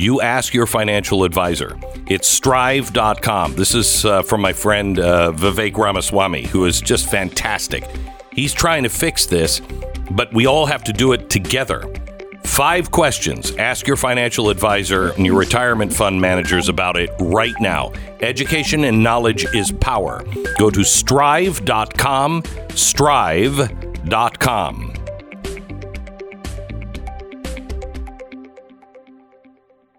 S1: You ask your financial advisor. It's strive.com. This is uh, from my friend uh, Vivek Ramaswamy, who is just fantastic. He's trying to fix this, but we all have to do it together. Five questions. Ask your financial advisor and your retirement fund managers about it right now. Education and knowledge is power. Go to strive.com, strive.com.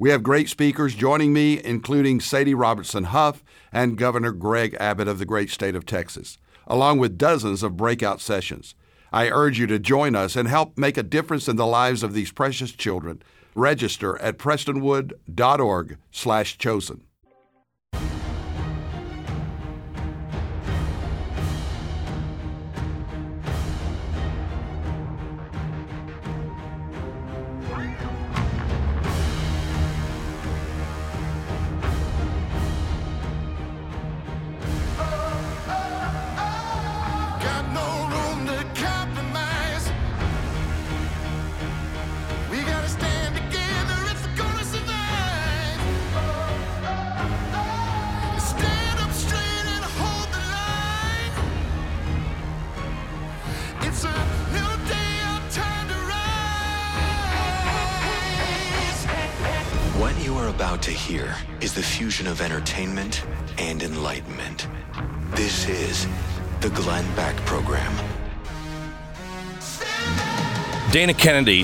S5: We have great speakers joining me, including Sadie Robertson Huff and Governor Greg Abbott of the great state of Texas, along with dozens of breakout sessions. I urge you to join us and help make a difference in the lives of these precious children. Register at prestonwood.org/chosen.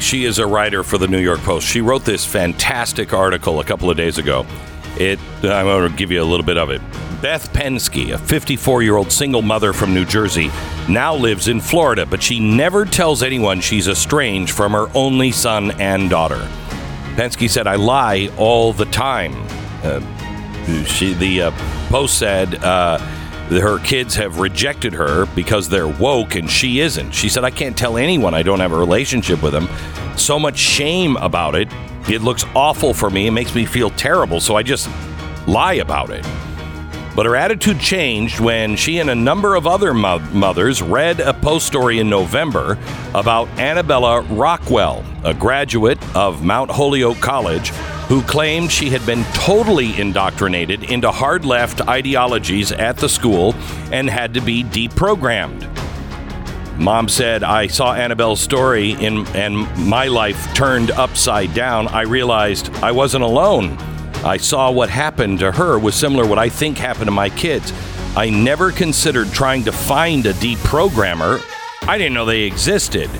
S1: she is a writer for the New York Post. She wrote this fantastic article a couple of days ago. It I'm going to give you a little bit of it. Beth Pensky, a 54-year-old single mother from New Jersey, now lives in Florida, but she never tells anyone she's estranged from her only son and daughter. Pensky said, "I lie all the time." Uh, she, the uh, Post said uh, her kids have rejected her because they're woke and she isn't. She said, "I can't tell anyone I don't have a relationship with them. So much shame about it. It looks awful for me. It makes me feel terrible, so I just lie about it. But her attitude changed when she and a number of other mo- mothers read a post story in November about Annabella Rockwell, a graduate of Mount Holyoke College, who claimed she had been totally indoctrinated into hard left ideologies at the school and had to be deprogrammed. Mom said, I saw Annabelle's story in, and my life turned upside down. I realized I wasn't alone. I saw what happened to her was similar what I think happened to my kids. I never considered trying to find a deprogrammer. I didn't know they existed.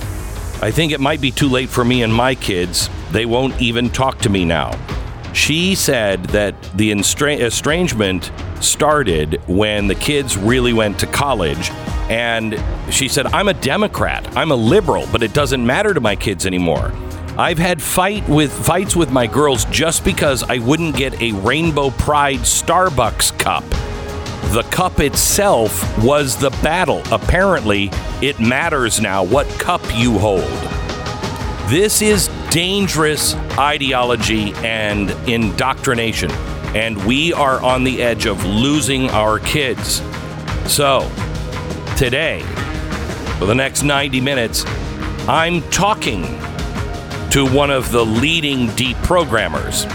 S1: I think it might be too late for me and my kids. They won't even talk to me now. She said that the estrangement started when the kids really went to college. And she said, I'm a Democrat, I'm a liberal, but it doesn't matter to my kids anymore. I've had fight with fights with my girls just because I wouldn't get a Rainbow Pride Starbucks cup. The cup itself was the battle. Apparently, it matters now what cup you hold. This is dangerous ideology and indoctrination, and we are on the edge of losing our kids. So, today, for the next 90 minutes, I'm talking to one of the leading deprogrammers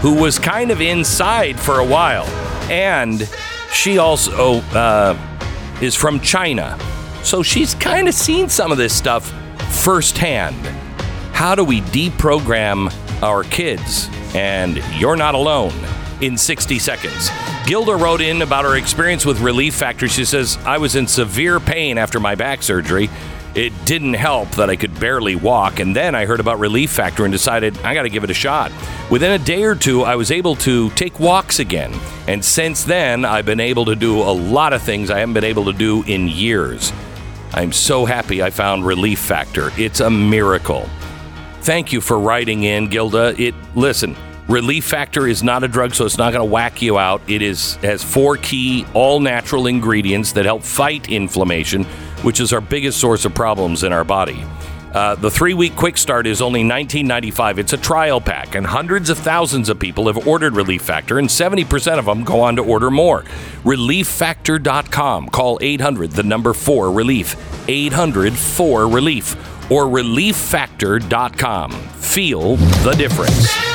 S1: who was kind of inside for a while. And she also uh, is from China. So she's kind of seen some of this stuff firsthand. How do we deprogram our kids? And you're not alone in 60 seconds. Gilda wrote in about her experience with Relief Factor. She says, I was in severe pain after my back surgery. It didn't help that I could barely walk, and then I heard about Relief Factor and decided I got to give it a shot. Within a day or two, I was able to take walks again, and since then, I've been able to do a lot of things I haven't been able to do in years. I'm so happy I found Relief Factor. It's a miracle. Thank you for writing in, Gilda. It listen, Relief Factor is not a drug, so it's not going to whack you out. It is has four key all natural ingredients that help fight inflammation, which is our biggest source of problems in our body. Uh, the three week quick start is only $19.95. It's a trial pack, and hundreds of thousands of people have ordered Relief Factor, and 70% of them go on to order more. ReliefFactor.com. Call 800, the number 4 Relief. 800 4 Relief. Or ReliefFactor.com. Feel the difference.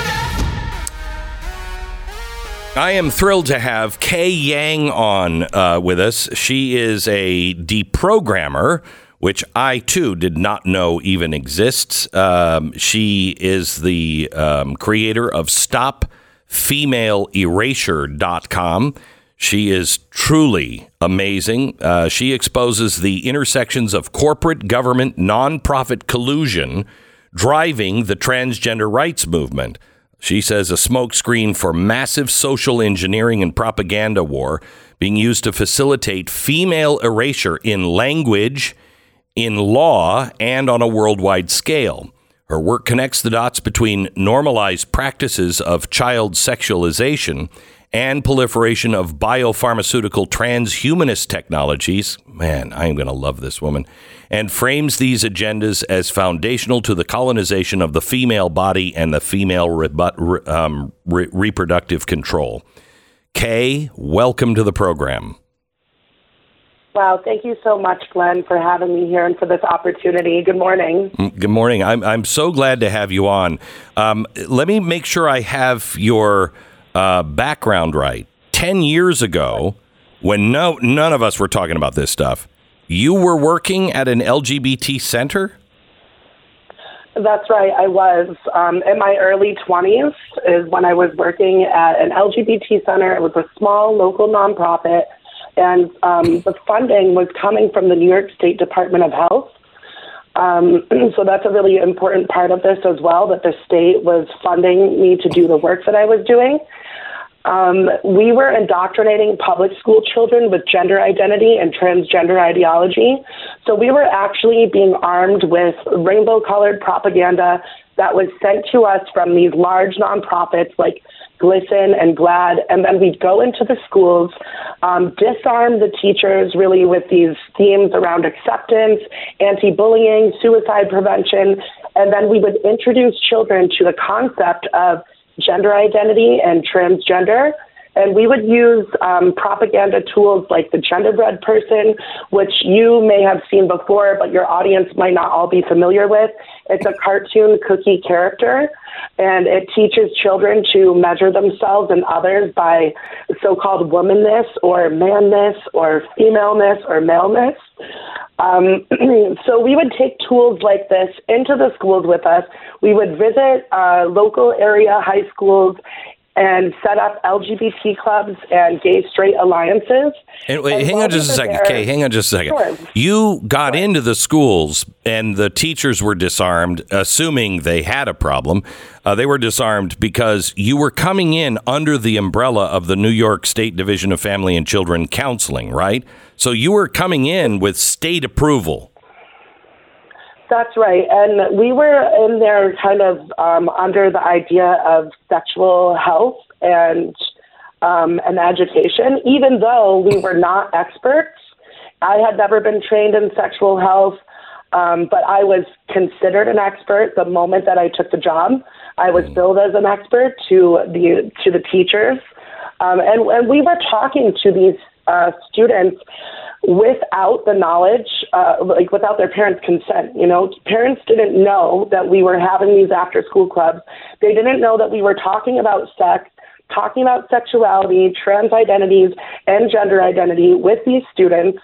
S1: I am thrilled to have Kay Yang on uh, with us. She is a deprogrammer, which I too did not know even exists. Um, she is the um, creator of StopFemaleErasure.com. She is truly amazing. Uh, she exposes the intersections of corporate, government, nonprofit collusion driving the transgender rights movement. She says a smokescreen for massive social engineering and propaganda war being used to facilitate female erasure in language, in law, and on a worldwide scale. Her work connects the dots between normalized practices of child sexualization and proliferation of biopharmaceutical transhumanist technologies. Man, I am going to love this woman. And frames these agendas as foundational to the colonization of the female body and the female re- um, re- reproductive control. Kay, welcome to the program.
S6: Wow, thank you so much, Glenn, for having me here and for this opportunity. Good morning.
S1: Good morning. I'm, I'm so glad to have you on. Um, let me make sure I have your uh, background right. 10 years ago, when no, none of us were talking about this stuff, you were working at an LGBT center?
S6: That's right, I was. Um, in my early 20s is when I was working at an LGBT center. It was a small local nonprofit, and um, the funding was coming from the New York State Department of Health. Um, [clears throat] so that's a really important part of this as well, that the state was funding me to do the work that I was doing. Um, we were indoctrinating public school children with gender identity and transgender ideology. So we were actually being armed with rainbow colored propaganda that was sent to us from these large nonprofits like GLSEN and GLAAD, and then we'd go into the schools, um, disarm the teachers really with these themes around acceptance, anti bullying, suicide prevention, and then we would introduce children to the concept of gender identity and transgender. And we would use um, propaganda tools like the genderbread person, which you may have seen before, but your audience might not all be familiar with. It's a cartoon cookie character, and it teaches children to measure themselves and others by so called womanness or manness or femaleness or maleness. Um, [clears throat] so we would take tools like this into the schools with us. We would visit uh, local area high schools and set up LGBT clubs and gay straight alliances.
S1: And wait,
S6: And
S1: hang on just a second.
S6: there-
S1: Okay, hang on just a second.
S6: Sure.
S1: You got into the schools and the teachers were disarmed, assuming they had a problem. Uh, they were disarmed because you were coming in under the umbrella of the New York State Division of Family and Children Counseling, right? So you were coming in with state approval.
S6: That's right. And we were in there kind of um, under the idea of sexual health and um, and education, even though we were not experts. I had never been trained in sexual health, um, but I was considered an expert the moment that I took the job. I was billed as an expert to the to the teachers, um, and, and we were talking to these uh, students without the knowledge, uh, like without their parents' consent. You know, parents didn't know that we were having these after school clubs. They didn't know that we were talking about sex, talking about sexuality, trans identities, and gender identity with these students.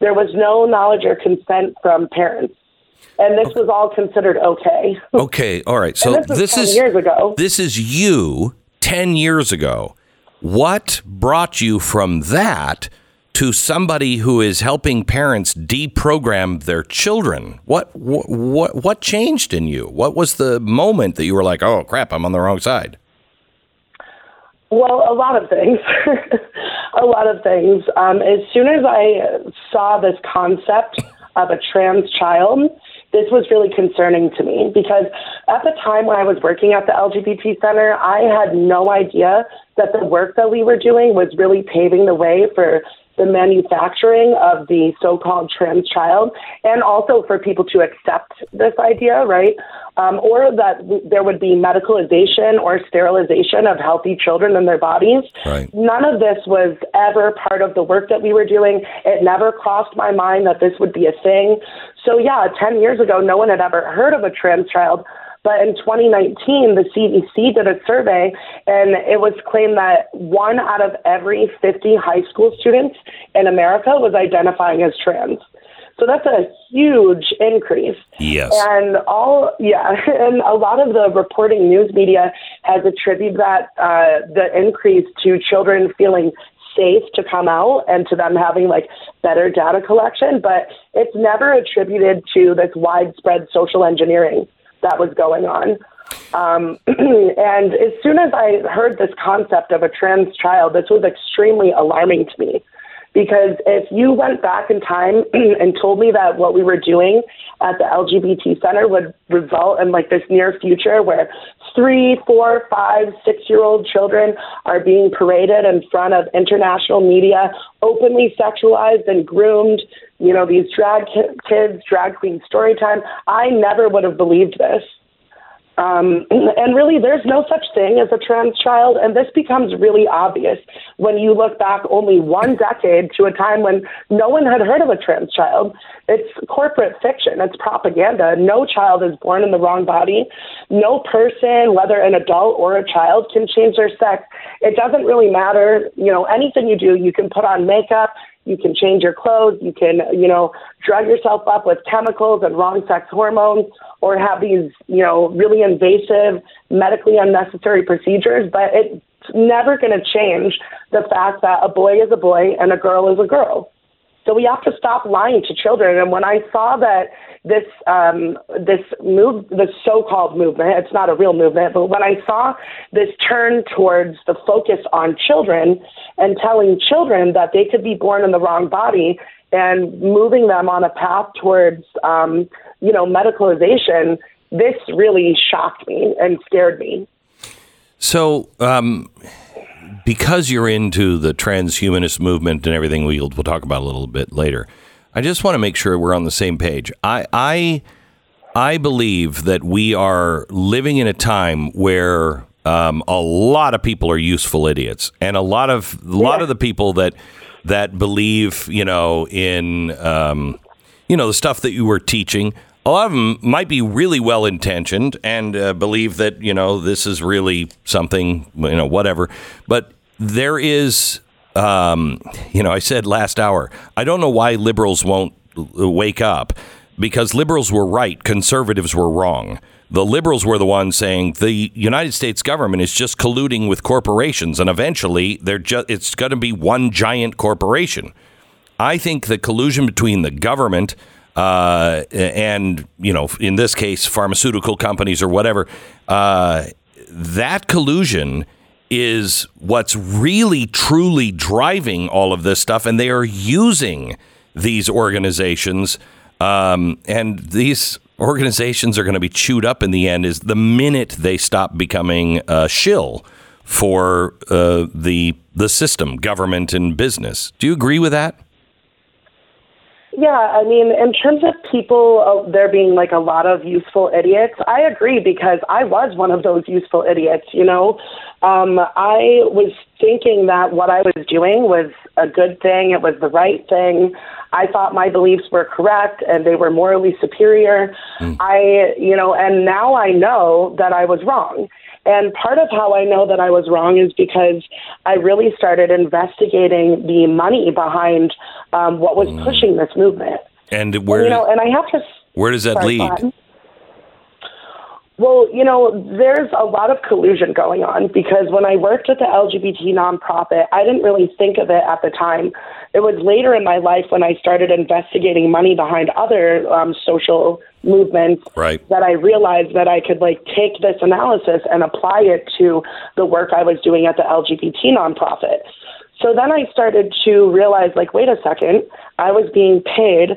S6: There was no knowledge or consent from parents. And this was all considered okay. [laughs]
S1: Okay, all right. So
S6: And this
S1: this
S6: 10
S1: is
S6: years ago.
S1: This is you 10 years ago. What brought you from that to somebody who is helping parents deprogram their children? What what what, changed in you? What was the moment that you were like, "Oh crap, I'm on the wrong side?"
S6: Well, a lot of things. [laughs] a lot of things. Um, as soon as I saw this concept of a trans child, this was really concerning to me because at the time when I was working at the LGBT Center, I had no idea that the work that we were doing was really paving the way for the manufacturing of the so-called trans child, and also for people to accept this idea, right? Um, or that w- there would be medicalization or sterilization of healthy children in their bodies.
S1: Right.
S6: None of this was ever part of the work that we were doing. It never crossed my mind that this would be a thing. So yeah, 10 years ago, no one had ever heard of a trans child. But in 2019, the CDC did a survey, and it was claimed that one out of every 50 high school students in America was identifying as trans. So that's a huge increase.
S1: Yes.
S6: And all, yeah, [laughs] and a lot of the reporting news media has attributed that uh, the increase to children feeling safe to come out and to them having like better data collection, but it's never attributed to this widespread social engineering that was going on. Um, [clears throat] and as soon as I heard this concept of a trans child, this was extremely alarming to me. Because if you went back in time [clears throat] and told me that what we were doing at the LGBT Center would result in like this near future where three, four, five, six year old children are being paraded in front of international media, openly sexualized and groomed, you know, these drag kids, drag queen story time, I never would have believed this. Um, and really, there's no such thing as a trans child, and this becomes really obvious when you look back only one decade to a time when no one had heard of a trans child. It's corporate fiction, it's propaganda. No child is born in the wrong body. No person, whether an adult or a child, can change their sex. It doesn't really matter. You know, anything you do, you can put on makeup, you can change your clothes, you can, you know, drug yourself up with chemicals and wrong sex hormones or have these, you know, really invasive, medically unnecessary procedures, but it's never going to change the fact that a boy is a boy and a girl is a girl. So we have to stop lying to children. And when I saw that this um, this move, this so-called movement, it's not a real movement, but when I saw this turn towards the focus on children and telling children that they could be born in the wrong body and moving them on a path towards um, you know medicalization, this really shocked me and scared me.
S1: So, um, because you're into the transhumanist movement and everything, we'll, we'll talk about a little bit later. I just want to make sure we're on the same page. I, I, I believe that we are living in a time where um, a lot of people are useful idiots, and a lot of a lot of the people that that believe, you know, in um, you know the stuff that you were teaching. A lot of them might be really well intentioned and uh, believe that you know this is really something, you know, whatever. But there is, um, you know, I said last hour, I don't know why liberals won't wake up because liberals were right, conservatives were wrong. The liberals were the ones saying the United States government is just colluding with corporations, and eventually they're just it's going to be one giant corporation. I think the collusion between the government uh, and, you know, in this case, pharmaceutical companies or whatever, uh, that collusion is what's really truly driving all of this stuff. And they are using these organizations. Um, and these organizations are going to be chewed up in the end is the minute they stop becoming a shill for uh, the the system, government and business. Do you agree with that?
S6: Yeah, I mean, in terms of people, uh, there being like a lot of useful idiots, I agree because I was one of those useful idiots, you know. Um, I was thinking that what I was doing was a good thing, it was the right thing. I thought my beliefs were correct and they were morally superior. I, you know, and now I know that I was wrong. And part of how I know that I was wrong is because I really started investigating the money behind um, what was pushing this movement.
S1: And where
S6: you know, and I have to.
S1: where does that lead?
S6: ahead. Well, you know, there's a lot of collusion going on because when I worked at the LGBT nonprofit, I didn't really think of it at the time. It was later in my life when I started investigating money behind other um, social movements
S1: Right.
S6: that I realized that I could like take this analysis and apply it to the work I was doing at the LGBT nonprofit. So then I started to realize, like, wait a second, I was being paid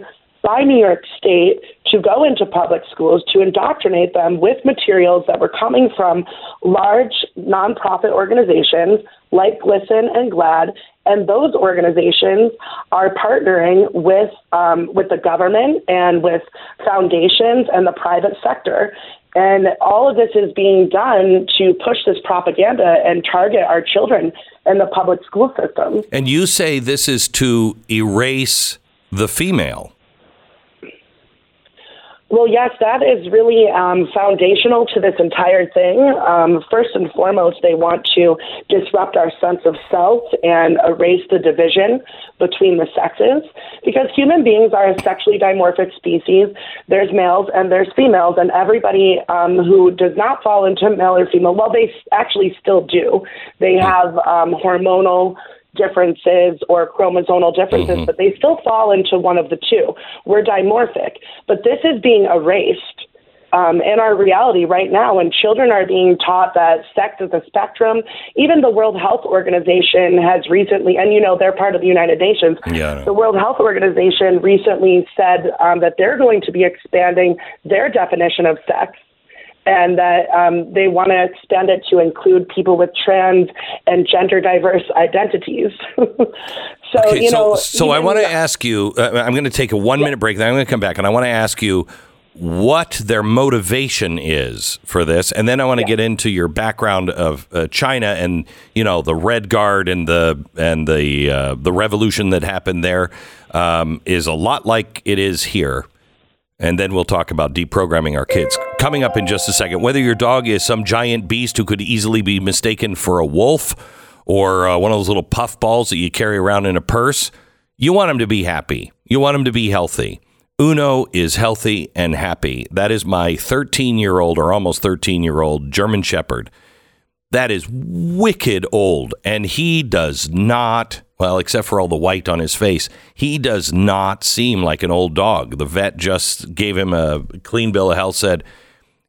S6: by New York State to go into public schools to indoctrinate them with materials that were coming from large nonprofit organizations like GLSEN and GLAAD, and those organizations are partnering with um, with the government and with foundations and the private sector. And all of this is being done to push this propaganda and target our children in the public school system.
S1: And you say this is to erase the female.
S6: Well, yes, that is really um, foundational to this entire thing. Um, first and foremost, they want to disrupt our sense of self and erase the division between the sexes because human beings are a sexually dimorphic species. There's males and there's females, and everybody um, who does not fall into male or female, well, they actually still do. They have um, hormonal differences or chromosomal differences, but they still fall into one of the two. We're dimorphic, but this is being erased um, in our reality right now, and children are being taught that sex is a spectrum. Even the World Health Organization has recently, and you know, they're part of the United Nations.
S1: Yeah,
S6: The World Health Organization recently said um, that they're going to be expanding their definition of sex and that um, they want to expand it to include people with trans and gender diverse identities. [laughs] so,
S1: Okay,
S6: you know,
S1: so I want to ask you. Uh, I'm going to take a one minute break. Then I'm going to come back, and I want to ask you what their motivation is for this, and then I want to get into your background of uh, China and you know the Red Guard and the and the uh, the revolution that happened there um, is a lot like it is here. And then we'll talk about deprogramming our kids. Coming up in just a second, whether your dog is some giant beast who could easily be mistaken for a wolf or uh, one of those little puff balls that you carry around in a purse, you want him to be happy. You want him to be healthy. Uno is healthy and happy. That is my 13 year old or almost 13 year old German Shepherd. That is wicked old. And he does not, well, except for all the white on his face, he does not seem like an old dog. The vet just gave him a clean bill of health, said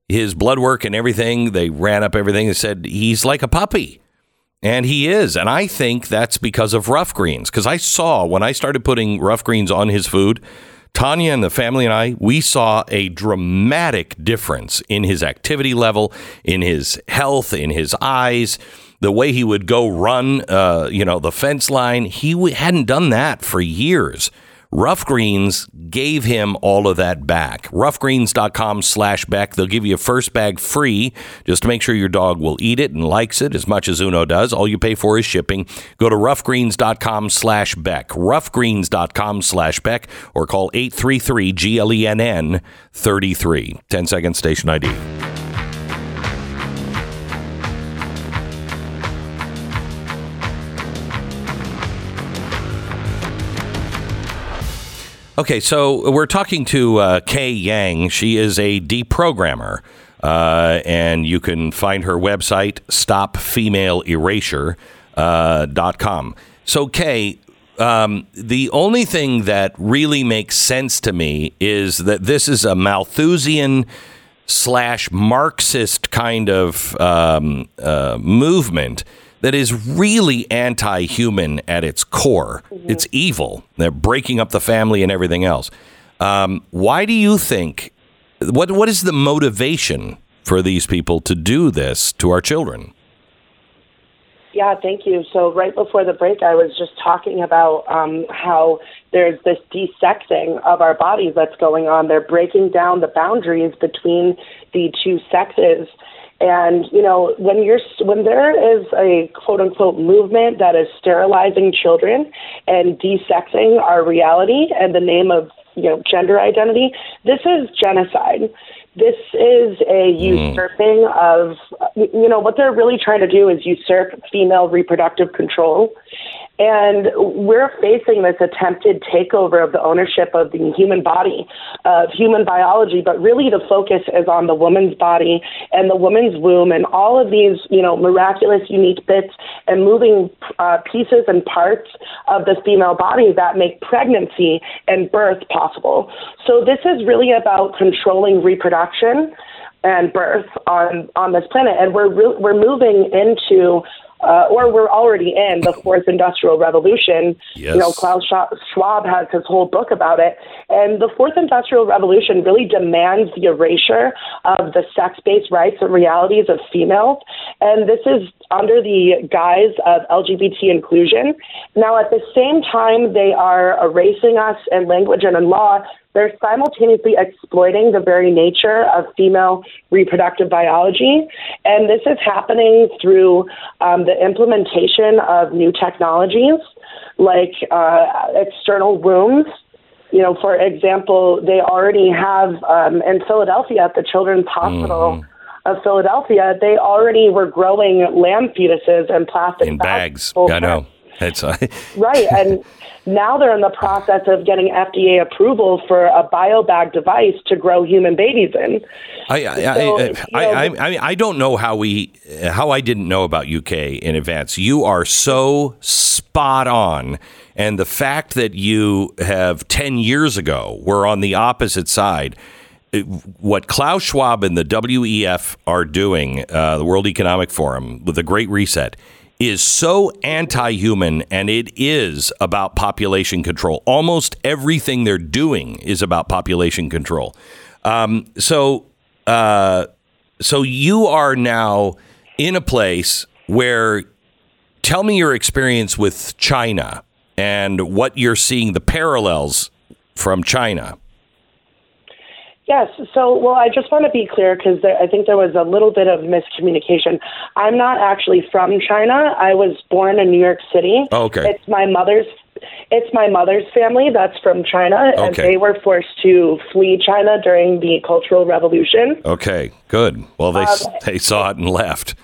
S1: his blood work and everything, they ran up everything and said he's like a puppy. And he is. And I think that's because of rough greens. Because I saw when I started putting rough greens on his food, Tanya and the family and I, we saw a dramatic difference in his activity level, in his health, in his eyes, the way he would go run, uh, you know, the fence line. He w- hadn't done that for years. Rough Greens gave him all of that back. Roughgreens.com slash Beck. They'll give you a first bag free just to make sure your dog will eat it and likes it as much as Uno does. All you pay for is shipping. Go to roughgreens.com slash Beck. Roughgreens.com slash Beck or call 833 GLENN 33. 10 second station ID. Okay, so we're talking to uh, Kay Yang. She is a deprogrammer, uh, and you can find her website, stopfemaleerasure.com. So, Kay, um, the only thing that really makes sense to me is that this is a Malthusian slash Marxist kind of um, uh, movement that is really anti human at its core. It's evil. They're breaking up the family and everything else. Um, why do you think, what, what is the motivation for these people to do this to our children?
S6: Yeah, thank you. So right before the break, I was just talking about um, how there's this desexing of our bodies that's going on. They're breaking down the boundaries between the two sexes. And you know, when you're when there is a quote unquote movement that is sterilizing children and desexing our reality in the name of you know gender identity, this is genocide. This is a mm. usurping of you know what they're really trying to do is usurp female reproductive control. And we're facing this attempted takeover of the ownership of the human body, of human biology, but really the focus is on the woman's body and the woman's womb and all of these, you know, miraculous, unique bits and moving uh, pieces and parts of the female body that make pregnancy and birth possible. So this is really about controlling reproduction and birth on on this planet, and we're re- we're moving into uh, or we're already in the fourth industrial revolution.
S1: Yes.
S6: You know, Klaus Schwab- Schwab has his whole book about it. And the fourth industrial revolution really demands the erasure of the sex based rights and realities of females. And this is under the guise of LGBT inclusion. Now, at the same time, they are erasing us in language and in law. They're simultaneously exploiting the very nature of female reproductive biology. And this is happening through um, the implementation of new technologies like uh, external wombs. You know, for example, they already have um, in Philadelphia at the Children's Hospital of Philadelphia, they already were growing lamb fetuses in plastic
S1: In bags.
S6: full
S1: I know. [laughs]
S6: Right. And now they're in the process of getting FDA approval for a biobag device to grow human babies in.
S1: I I,
S6: So,
S1: I,
S6: you know,
S1: I, I, I don't know how we how I didn't know about UK in advance. You are so spot on, and the fact that you have ten years ago were on the opposite side. What Klaus Schwab and the WEF are doing, uh, the World Economic Forum, with the Great Reset, is so anti-human, and it is about population control. Almost everything they're doing is about population control. Um, so uh, so you are now in a place where tell me your experience with China and what you're seeing the parallels from China.
S6: Yes. So, well, I just want to be clear because I think there was a little bit of miscommunication. I'm not actually from China. I was born in New York City.
S1: Oh, okay.
S6: It's my mother's. It's my mother's family that's from China, and they were forced to flee China during the Cultural Revolution.
S1: Okay, good. Well, they
S6: Um,
S1: they saw it and left.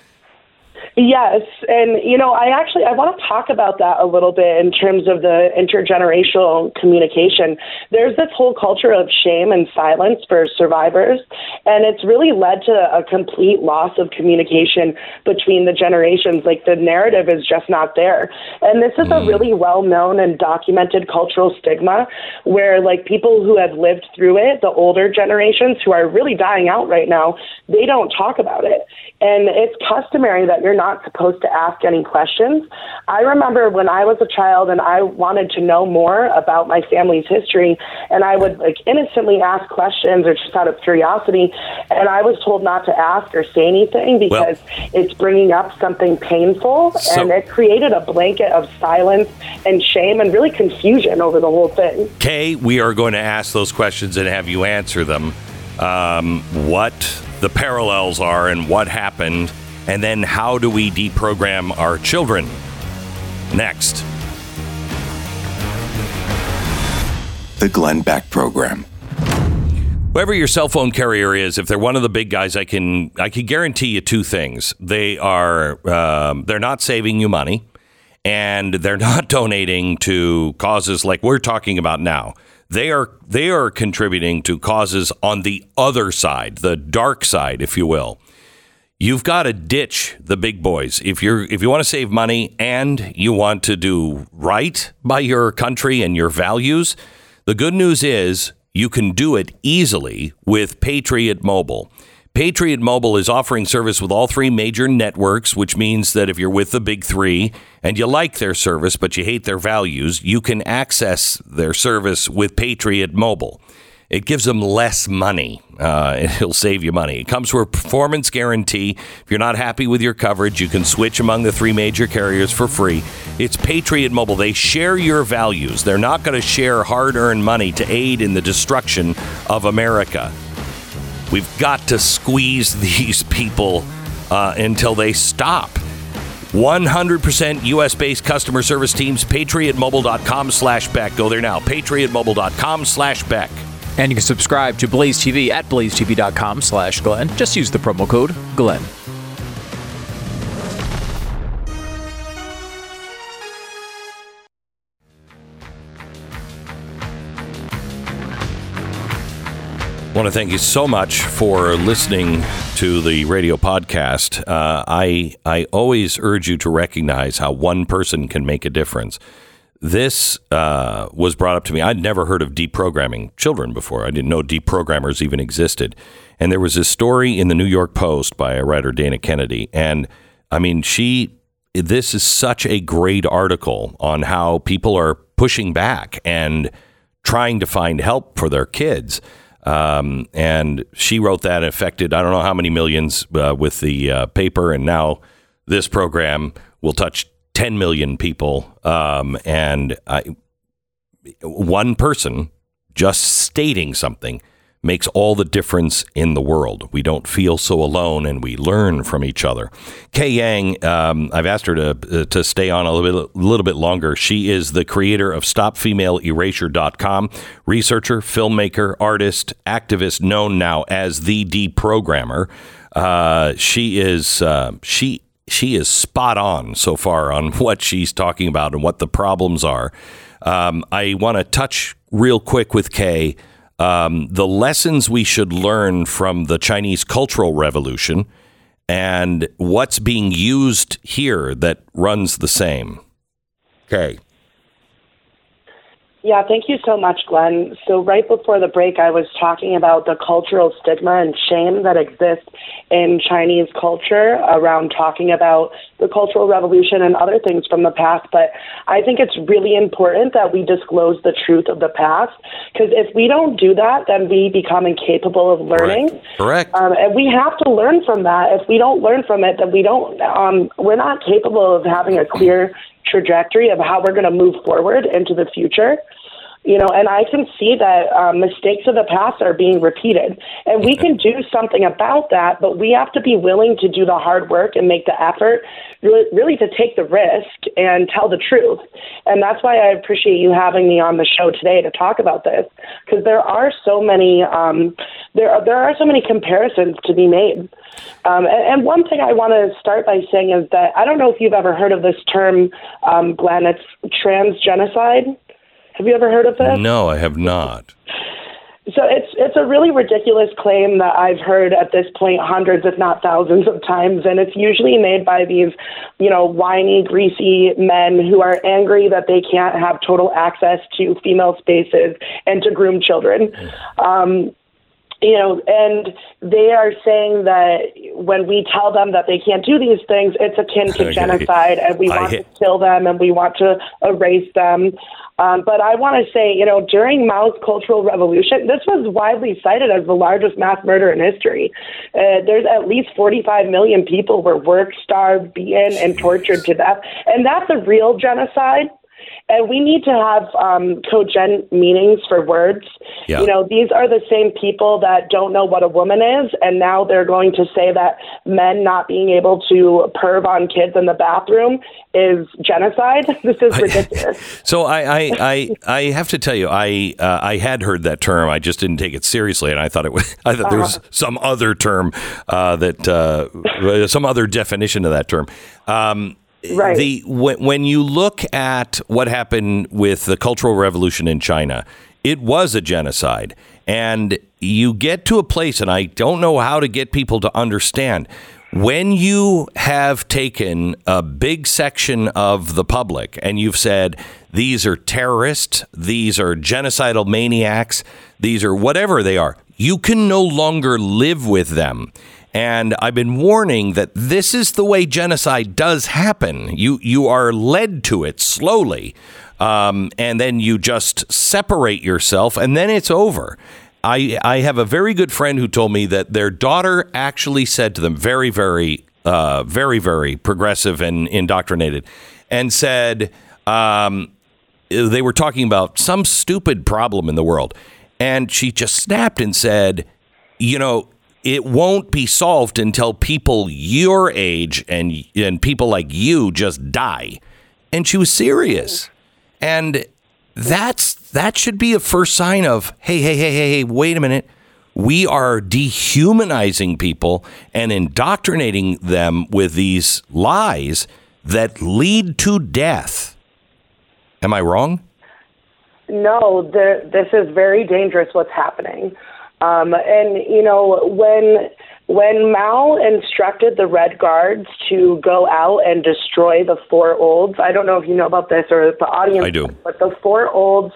S6: Yes, and you know, I actually I want to talk about that a little bit in terms of the intergenerational communication. There's this whole culture of shame and silence for survivors, and it's really led to a complete loss of communication between the generations. Like the narrative is just not there, and this is a mm. really well-known and documented cultural stigma where like people who have lived through it, the older generations who are really dying out right now, they don't talk about it, and it's customary that you're not not supposed to ask any questions. I remember when I was a child and I wanted to know more about my family's history, and I would like innocently ask questions or just out of curiosity, and I was told not to ask or say anything because it's bringing up something painful,
S1: So-
S6: and it created a blanket of silence and shame and really confusion over the whole thing.
S1: Kay, we are going to ask those questions and have you answer them. Um, what the parallels are and what happened, and then how do we deprogram our children? Next.
S2: The Glenn Beck Program.
S1: Whoever your cell phone carrier is, if they're one of the big guys, I can I can guarantee you two things: they are um, they're not saving you money, and they're [laughs] not donating to causes like we're talking about now. They are they are contributing to causes on the other side, the dark side, if you will. You've got to ditch the big boys if you're if you want to save money and you want to do right by your country and your values. The good news is you can do it easily with Patriot Mobile. Patriot Mobile is offering service with all three major networks, which means that if you're with the big three and you like their service but you hate their values, you can access their service with Patriot Mobile. It gives them less money. Uh, [laughs] it'll save you money. It comes with a performance guarantee. If you're not happy with your coverage, you can switch among the three major carriers for free. It's Patriot Mobile. They share your values. They're not going to share hard earned money to aid in the destruction of America. We've got to squeeze [laughs] these people uh, until they stop. 100% US based customer service teams, patriotmobile.com slash Beck. Go there now. Patriotmobile.com slash Beck.
S3: And you can subscribe to Blaze TV at blazetv.com slash Glenn. Just use the promo code Glenn.
S1: want to thank you so much for listening to the radio podcast. Uh, I I always urge you to recognize how one person can make a difference. This uh, was brought up to me. I'd never heard of deprogramming children before. I didn't know deprogrammers even existed. And there was this story in the New York Post by a writer, Dana Kennedy. And I mean, she, this is such a great article on how people are pushing back and trying to find help for their kids. Um, and she wrote that and affected, I don't know how many millions uh, with the uh, paper. And now this program will touch 10 million people. Um, and I, one person just stating something makes all the difference in the world. We don't feel so alone and we learn from each other. Kay Yang, um, I've asked her to, uh, to stay on a little bit, little bit longer. She is the creator of StopFemaleErasure.com, researcher, filmmaker, artist, activist known now as the deprogrammer. Uh, she is uh, she she is spot on so far on [laughs] what she's talking about and what the problems are. Um, I want to touch real quick with Kay um, the lessons we should learn from the Chinese Cultural Revolution and what's being used here that runs the same. Okay.
S6: Yeah, thank you so much, Glenn. So, right before the break, I was talking about the cultural stigma and shame that exists in Chinese culture around talking about the Cultural Revolution and other things from the past. But I think it's really important that we disclose the truth of the past because if we don't do that, then we become incapable of learning.
S1: Correct.
S6: Um, and we have to learn from that. If we don't learn from it, then we don't. Um, we're not capable of having a clear trajectory of how we're going to move forward into the future. You know, and I can see that um, mistakes of the past are being repeated, and we can do something about that. But we have to be willing to do the hard work and make the effort, really, really to take the risk and tell the truth. And that's why I appreciate you having me on the show today to talk about this, because there are so many, um, there are, there are so many comparisons to be made. Um, and, and one thing I want to start by saying is that I don't know if you've ever heard of this term, um, Glenn. It's transgenocide. Have you ever heard of this?
S1: No, I have not.
S6: So it's it's a really ridiculous claim that I've heard at this point hundreds, if not thousands, of times, and it's usually made by these, you know, whiny, greasy men who are angry that they can't have total access to female spaces and to groom children. Um, you know, and they are saying that when we tell them that they can't do these things, it's akin to [laughs] genocide, and we want to kill them and we want to erase them. Um, but I want to say, you know, during Mao's Cultural Revolution, this was widely cited as the largest mass murder in history. Uh, there's at least 45 million people were worked, starved, beaten, and tortured to death, and that's a real genocide. And we need to have um, cogent meanings for words.
S1: Yeah.
S6: You know, these are the same people that don't know what a woman is, and now they're going to say that men not being able to perv on kids in the bathroom is genocide. [laughs] This is [laughs] ridiculous.
S1: So I, I, I, I have to tell you, I, uh, I had heard that term. I just didn't take it seriously, and I thought it was. [laughs] I thought there was some other term uh, that, uh, some other definition of that term. Um,
S6: Right.
S1: The when, when you look at what happened with the Cultural Revolution in China, it was a genocide, and you get to a place, and I don't know how to get people to understand. When you have taken a big section of the public and you've said, these are terrorists, these are genocidal maniacs, these are whatever they are, you can no longer live with them. And I've been warning that this is the way genocide does happen. You you are led to it slowly, um, and then you just separate yourself, and then it's over. I I have a very good friend who told me that their daughter actually said to them, very very uh, very very progressive and indoctrinated, and said. Um, they were talking about some stupid problem in the world. And she just snapped and said, you know, it won't be solved until people your age and and people like you just die. And she was serious. And that's that should be a first sign of, hey, hey, hey, hey, hey, wait a minute. We are dehumanizing people and indoctrinating them with these lies that lead to death. Am I wrong?
S6: No, the, this is very dangerous. What's happening, um, and you know when when Mao instructed the Red Guards to go out and destroy the four olds. I don't know if you know about this or the audience.
S1: I do.
S6: But the four olds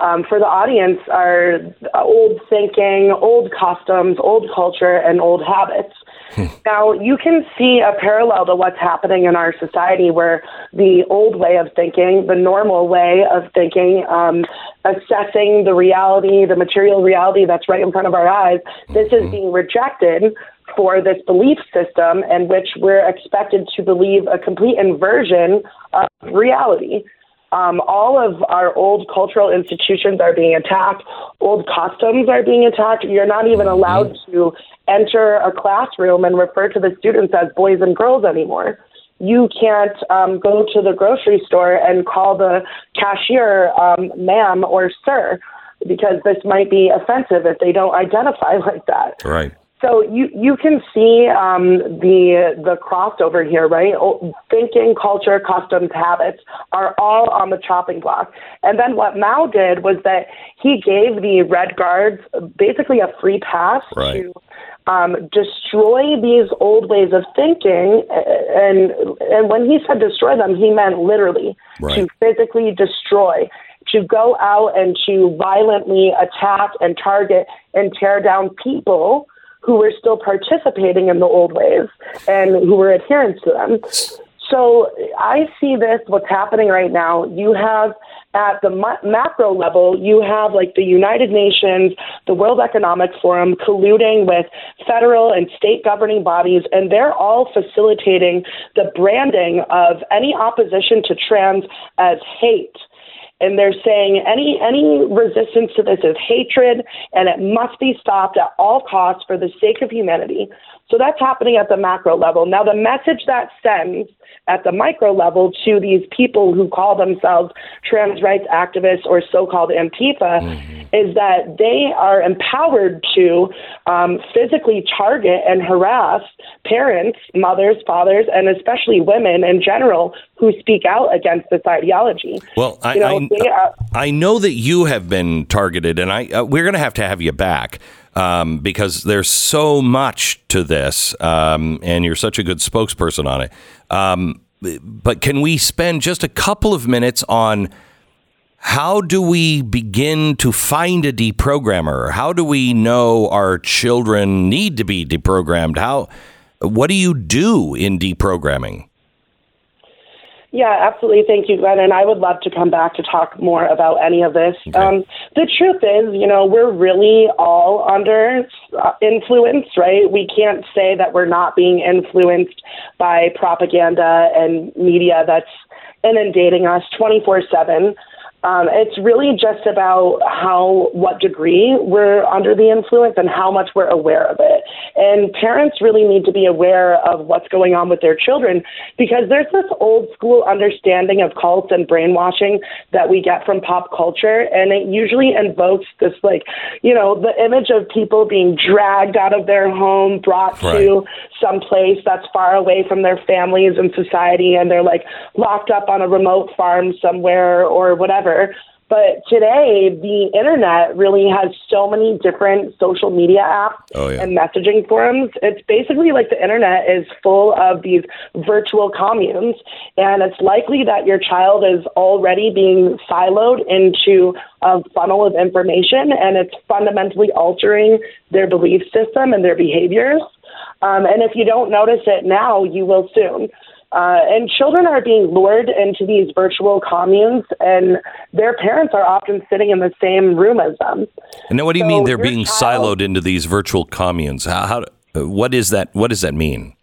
S6: um, for the audience are old thinking, old customs, old culture, and old habits. [laughs] Now, you can see a parallel to what's happening in our society where the old way of thinking, the normal way of thinking, um, assessing the reality, the material reality that's right in front of our eyes, this is being rejected for this belief system in which we're expected to believe a complete inversion of reality. Um, all of our old cultural institutions are being attacked. Old customs are being attacked. You're not even allowed to enter a classroom and refer to the students as boys and girls anymore. You can't um, go to the grocery store and call the cashier um, ma'am or sir because this might be offensive if they don't identify [laughs] like that.
S1: Right.
S6: So you you can see um, the the crossover here, right? Thinking, culture, customs, habits are all on the chopping block. And then what Mao did was that he gave the Red Guards basically a free pass
S1: Right.
S6: to um, destroy these old ways of thinking. And and when he said destroy them, he meant literally
S1: Right.
S6: to physically destroy. To go out and to violently attack and target and tear down people who were still participating in the old ways and who were adherents to them. So I see this, what's happening right now. You have at the ma- macro level, you have like the United Nations, the World Economic Forum colluding with federal and state governing bodies, and they're all facilitating the branding of any opposition to trans as hate. And they're saying any any resistance to this is hatred and it must be stopped at all costs for the sake of humanity. So that's happening at the macro level. Now the message that sends at the micro level to these people who call themselves trans rights activists or so-called antifa is that they are empowered to um, physically target and harass parents mothers fathers and especially women in general who speak out against this ideology.
S1: Well, I,
S6: you know,
S1: I,
S6: are,
S1: I know that you have been targeted, and I uh, we're going to have to have you back um, because there's so much to this, um, and you're such a good spokesperson on it. Um, but can we spend just a couple of minutes on how do we begin to find a deprogrammer? How do we know our children need to be deprogrammed? How what do you do in deprogramming?
S6: Yeah, absolutely. Thank you, Glenn. And I would love to come back to talk more about any of this. Um, the truth is, you know, we're really all under uh, influence, right? We can't say that we're not being influenced by propaganda and media that's inundating us 24 7. Um, it's really just about how, what degree we're under the influence and how much we're aware of it. And parents really need to be aware of what's going on with their children because there's this old school understanding of cults and brainwashing that we get from pop culture. And it usually invokes this, like, you know, the image of people being dragged out of their home, brought
S1: Right.
S6: to some place that's far away from their families and society, and they're like locked up on a remote farm somewhere or whatever. But today, the internet really has so many different social media apps
S1: Oh, yeah.
S6: and messaging forums. It's basically like the internet is full of these virtual communes, and it's likely that your child is already being siloed into a funnel of information, and it's fundamentally altering their belief system and their behaviors. Um, and if you don't notice it now, you will soon. Uh, and children are being lured into these virtual communes, and their parents are often sitting in the same room as them.
S1: And then what do you
S6: So
S1: mean they're being
S6: child-
S1: siloed into these virtual communes? How, how uh, what is that? What does that mean?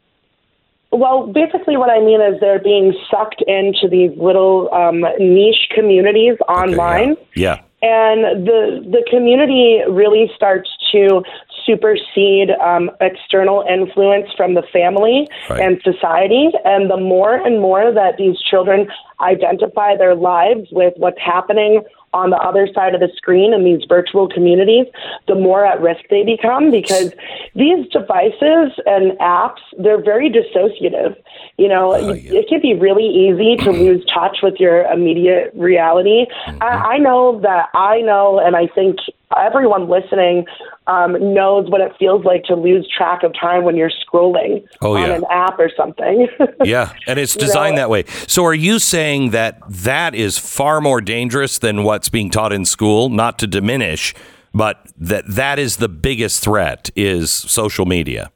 S6: Well, basically, what I mean is they're being sucked into these little um, niche communities online.
S1: Yeah.
S6: and the the community really starts to supersede um, external influence from the family
S1: Right.
S6: and society. And the more and more that these children identify their lives with what's happening on the other side of the screen in these virtual communities, the more at risk they become because these devices and apps, they're very dissociative. You know, it can be really easy to [clears throat] lose touch with your immediate reality. I, I know that I know, and I think everyone listening um, knows what it feels like to lose track of time when you're scrolling
S1: Oh,
S6: on an app or something. [laughs]
S1: Yeah, and it's
S6: You know-
S1: designed that way. So are you saying that that is far more dangerous than what's being taught in school? Not to diminish, but that that is the biggest threat is social media.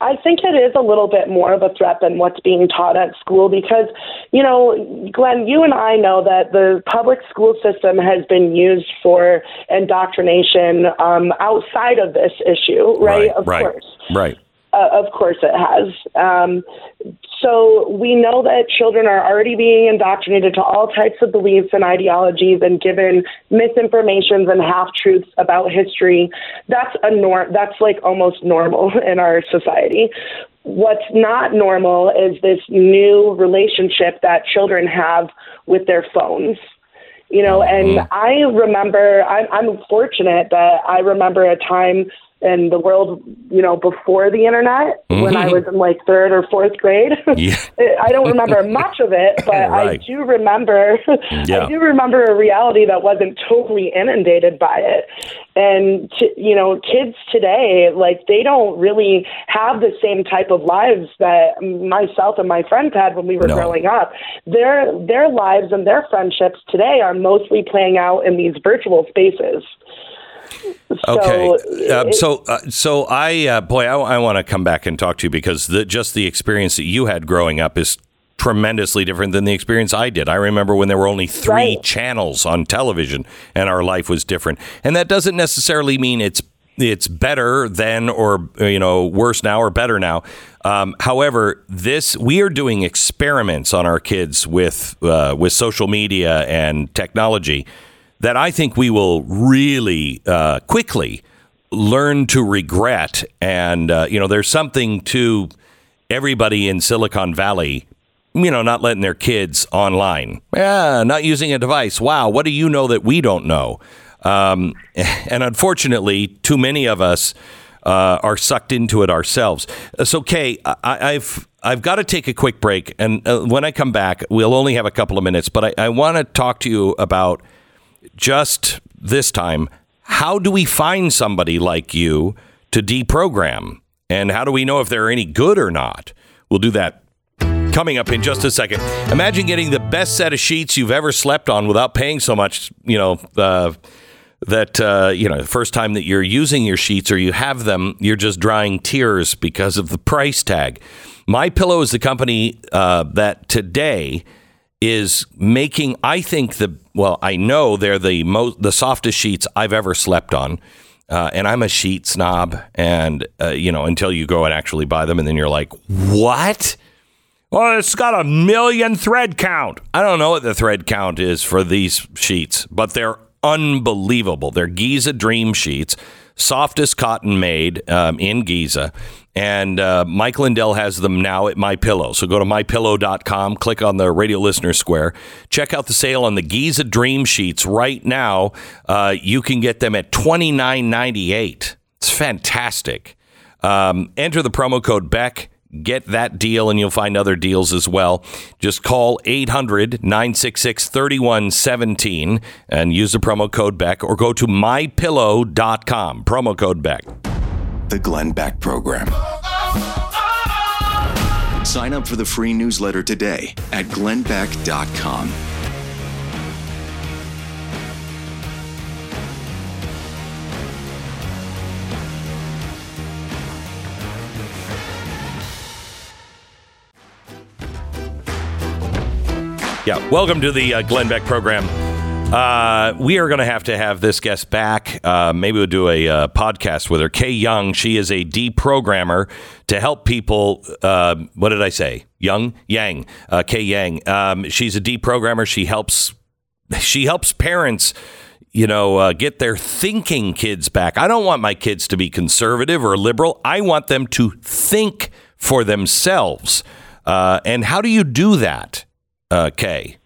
S6: I think it is a little bit more of a threat than what's being taught at school because, you know, Glenn, you and I know that the public school system has been used for indoctrination um, outside of this issue, right? of
S1: right,
S6: course.
S1: right.
S6: Uh, of course it has. Um, so we know that children are already being indoctrinated to all types of beliefs and ideologies and given misinformations and half truths about history. That's a norm. That's like almost normal [laughs] in our society. What's not normal is this new relationship that children have with their phones you know and i remember I'm, I'm fortunate that i remember a time in the world you know before the internet when i was mm-hmm. in like third or fourth grade [laughs]
S1: Yeah.
S6: i don't remember much of it but i do remember [laughs]
S1: Yeah.
S6: i do remember a reality that wasn't totally inundated by it and t- you know kids today like they don't really have the same type of lives that myself and my friends had when we were
S1: No.
S6: growing up their their lives and their friendships today are mostly playing out in these virtual spaces
S1: Okay.
S6: so,
S1: um, so, uh, so I, uh, boy, I, I want to come back and talk to you because the, just the experience that you had growing up is tremendously different than the experience I did. I remember when there were only three
S6: Right.
S1: channels on television and our life was different. And that doesn't necessarily mean it's it's better then or you know worse now or better now. Um, however, this we are doing experiments on our kids with uh, with social media and technology that I think we will really uh, quickly learn to regret. And uh, you know, there's something to everybody in Silicon Valley, you know, not letting their kids online. Yeah, not using a device. Wow, what do you know that we don't know? Um, [laughs] and unfortunately, too many of us uh, are sucked into it ourselves. Uh, So, Kay, I, I've I've got to take a quick break, and uh, when I come back, we'll only have a couple of minutes. But I, I want to talk to you about just this time. How do we find somebody like you to deprogram, and how do we know if they're any good or not? We'll do that Coming up in just a second. Imagine getting the best set of sheets you've ever slept on without paying so much, you know, uh, that, uh, you know, the first time that you're using your sheets or you have them, you're just drying tears because of the price tag. My Pillow is the company uh, that today is making, I think, the, well, I know they're the most, the softest sheets I've ever slept on. Uh, and I'm a sheet snob, and uh, you know, until you go and actually buy them, and then you're like, "What? Well, it's got a million thread count. I don't know what the thread count is for these sheets, but they're unbelievable. They're Giza Dream sheets, softest cotton made um, in Giza. And uh, Mike Lindell has them now at My Pillow. So go to mypillow.com, click on the radio listener square, check out the sale on the Giza Dream sheets right now. Uh, you can get them at twenty nine ninety eight. It's fantastic. Um, enter the promo code Beck. Get that deal, and you'll find other deals as well. Just call 800 966 3117 and use the promo code Beck or go to mypillow.com. Promo code Beck.
S2: The Glenn Beck Program. Sign up for the free newsletter today at glennbeck.com.
S1: Yeah, welcome to the uh, Glenn Beck program. Uh, we are going to have to have this guest back. Uh, maybe we'll do a uh, podcast with her. Kay Young, she is a deprogrammer to help people. Uh, what did I say? Young Yang, uh, Kay Yang. Um, she's a deprogrammer. She helps. She helps parents. You know, uh, get their thinking kids back. I don't want my kids to be conservative or liberal. I want them to think for themselves. Uh, and how do you do that, Kay?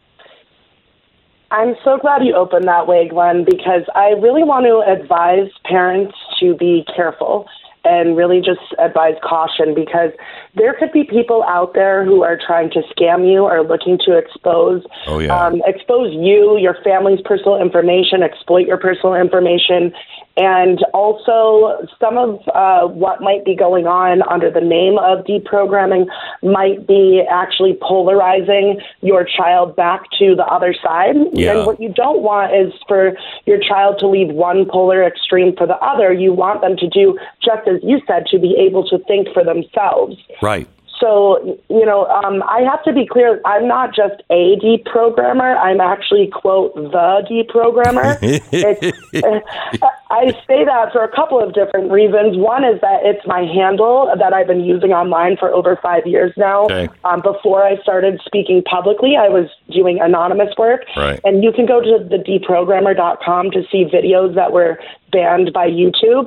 S6: I'm so glad you opened that way, Glenn, because I really want to advise parents to be careful and really just advise caution because there could be people out there who are trying to scam you or looking to expose
S1: Oh, yeah.
S6: um, expose you, your family's personal information, exploit your personal information, and also some of uh, what might be going on under the name of deprogramming might be actually polarizing your child back to the other side.
S1: Yeah.
S6: And what you don't want is for your child to leave one polar extreme for the other. You want them to do just as you said, to be able to think for themselves.
S1: Right.
S6: So, you know, um, I have to be clear. I'm not just a deprogrammer. I'm actually, quote, the deprogrammer. [laughs] [laughs] I say that for a couple of different reasons. One is that it's my handle that I've been using online for over five years now.
S1: Okay.
S6: Um, before I started speaking publicly, I was doing anonymous work.
S1: Right.
S6: And you can go to the deprogrammer.com to see videos that were banned by YouTube.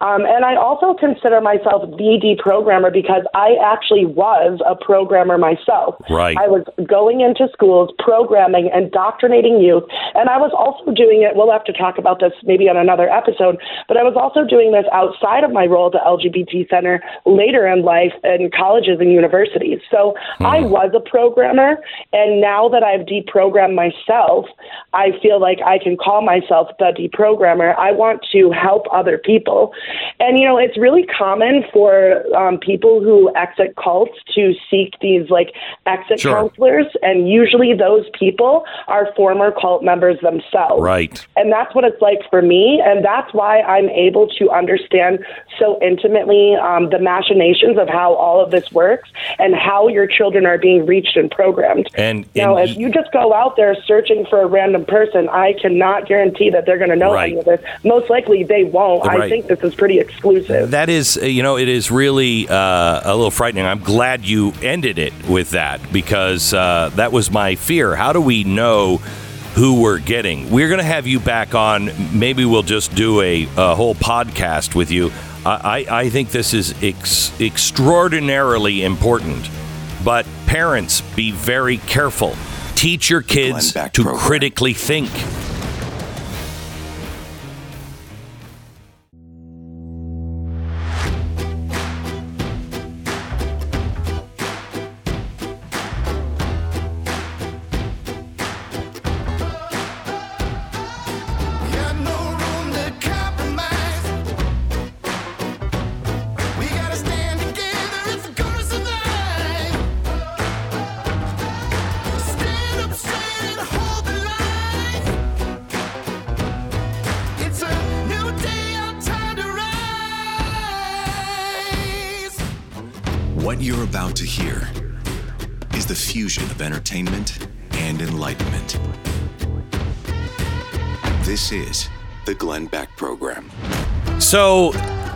S6: Um, and I also consider myself the deprogrammer because I actually was a programmer myself.
S1: Right.
S6: I was going into schools, programming, indoctrinating youth, and I was also doing it. We'll have to talk about this maybe on another episode, but I was also doing this outside of my role at the LGBT Center later in life in colleges and universities. So I was a programmer, and now that I've deprogrammed myself, I feel like I can call myself the deprogrammer. I want to help other people. And, you know, it's really common for um, people who exit cults to seek these like exit
S1: Sure.
S6: counselors. And usually those people are former cult members themselves.
S1: Right.
S6: And that's what it's like for me. And that's why I'm able to understand so intimately um, the machinations of how all of this works and how your children are being reached and programmed.
S1: And-
S6: now, if you just go out there searching for a random person, I cannot guarantee that they're going to know
S1: Right.
S6: any of this. Most likely they won't.
S1: Right.
S6: I think this is pretty exclusive.
S1: That is, uh, you know, it is really uh, a little frightening. I'm glad you ended it with that because uh, that was my fear. How do we know who we're getting? We're going to have you back on. Maybe we'll just do a, a whole podcast with you. I, I I think this is ex- extraordinarily important. But parents, be very careful. Teach your kids to
S2: Program.
S1: critically think. So,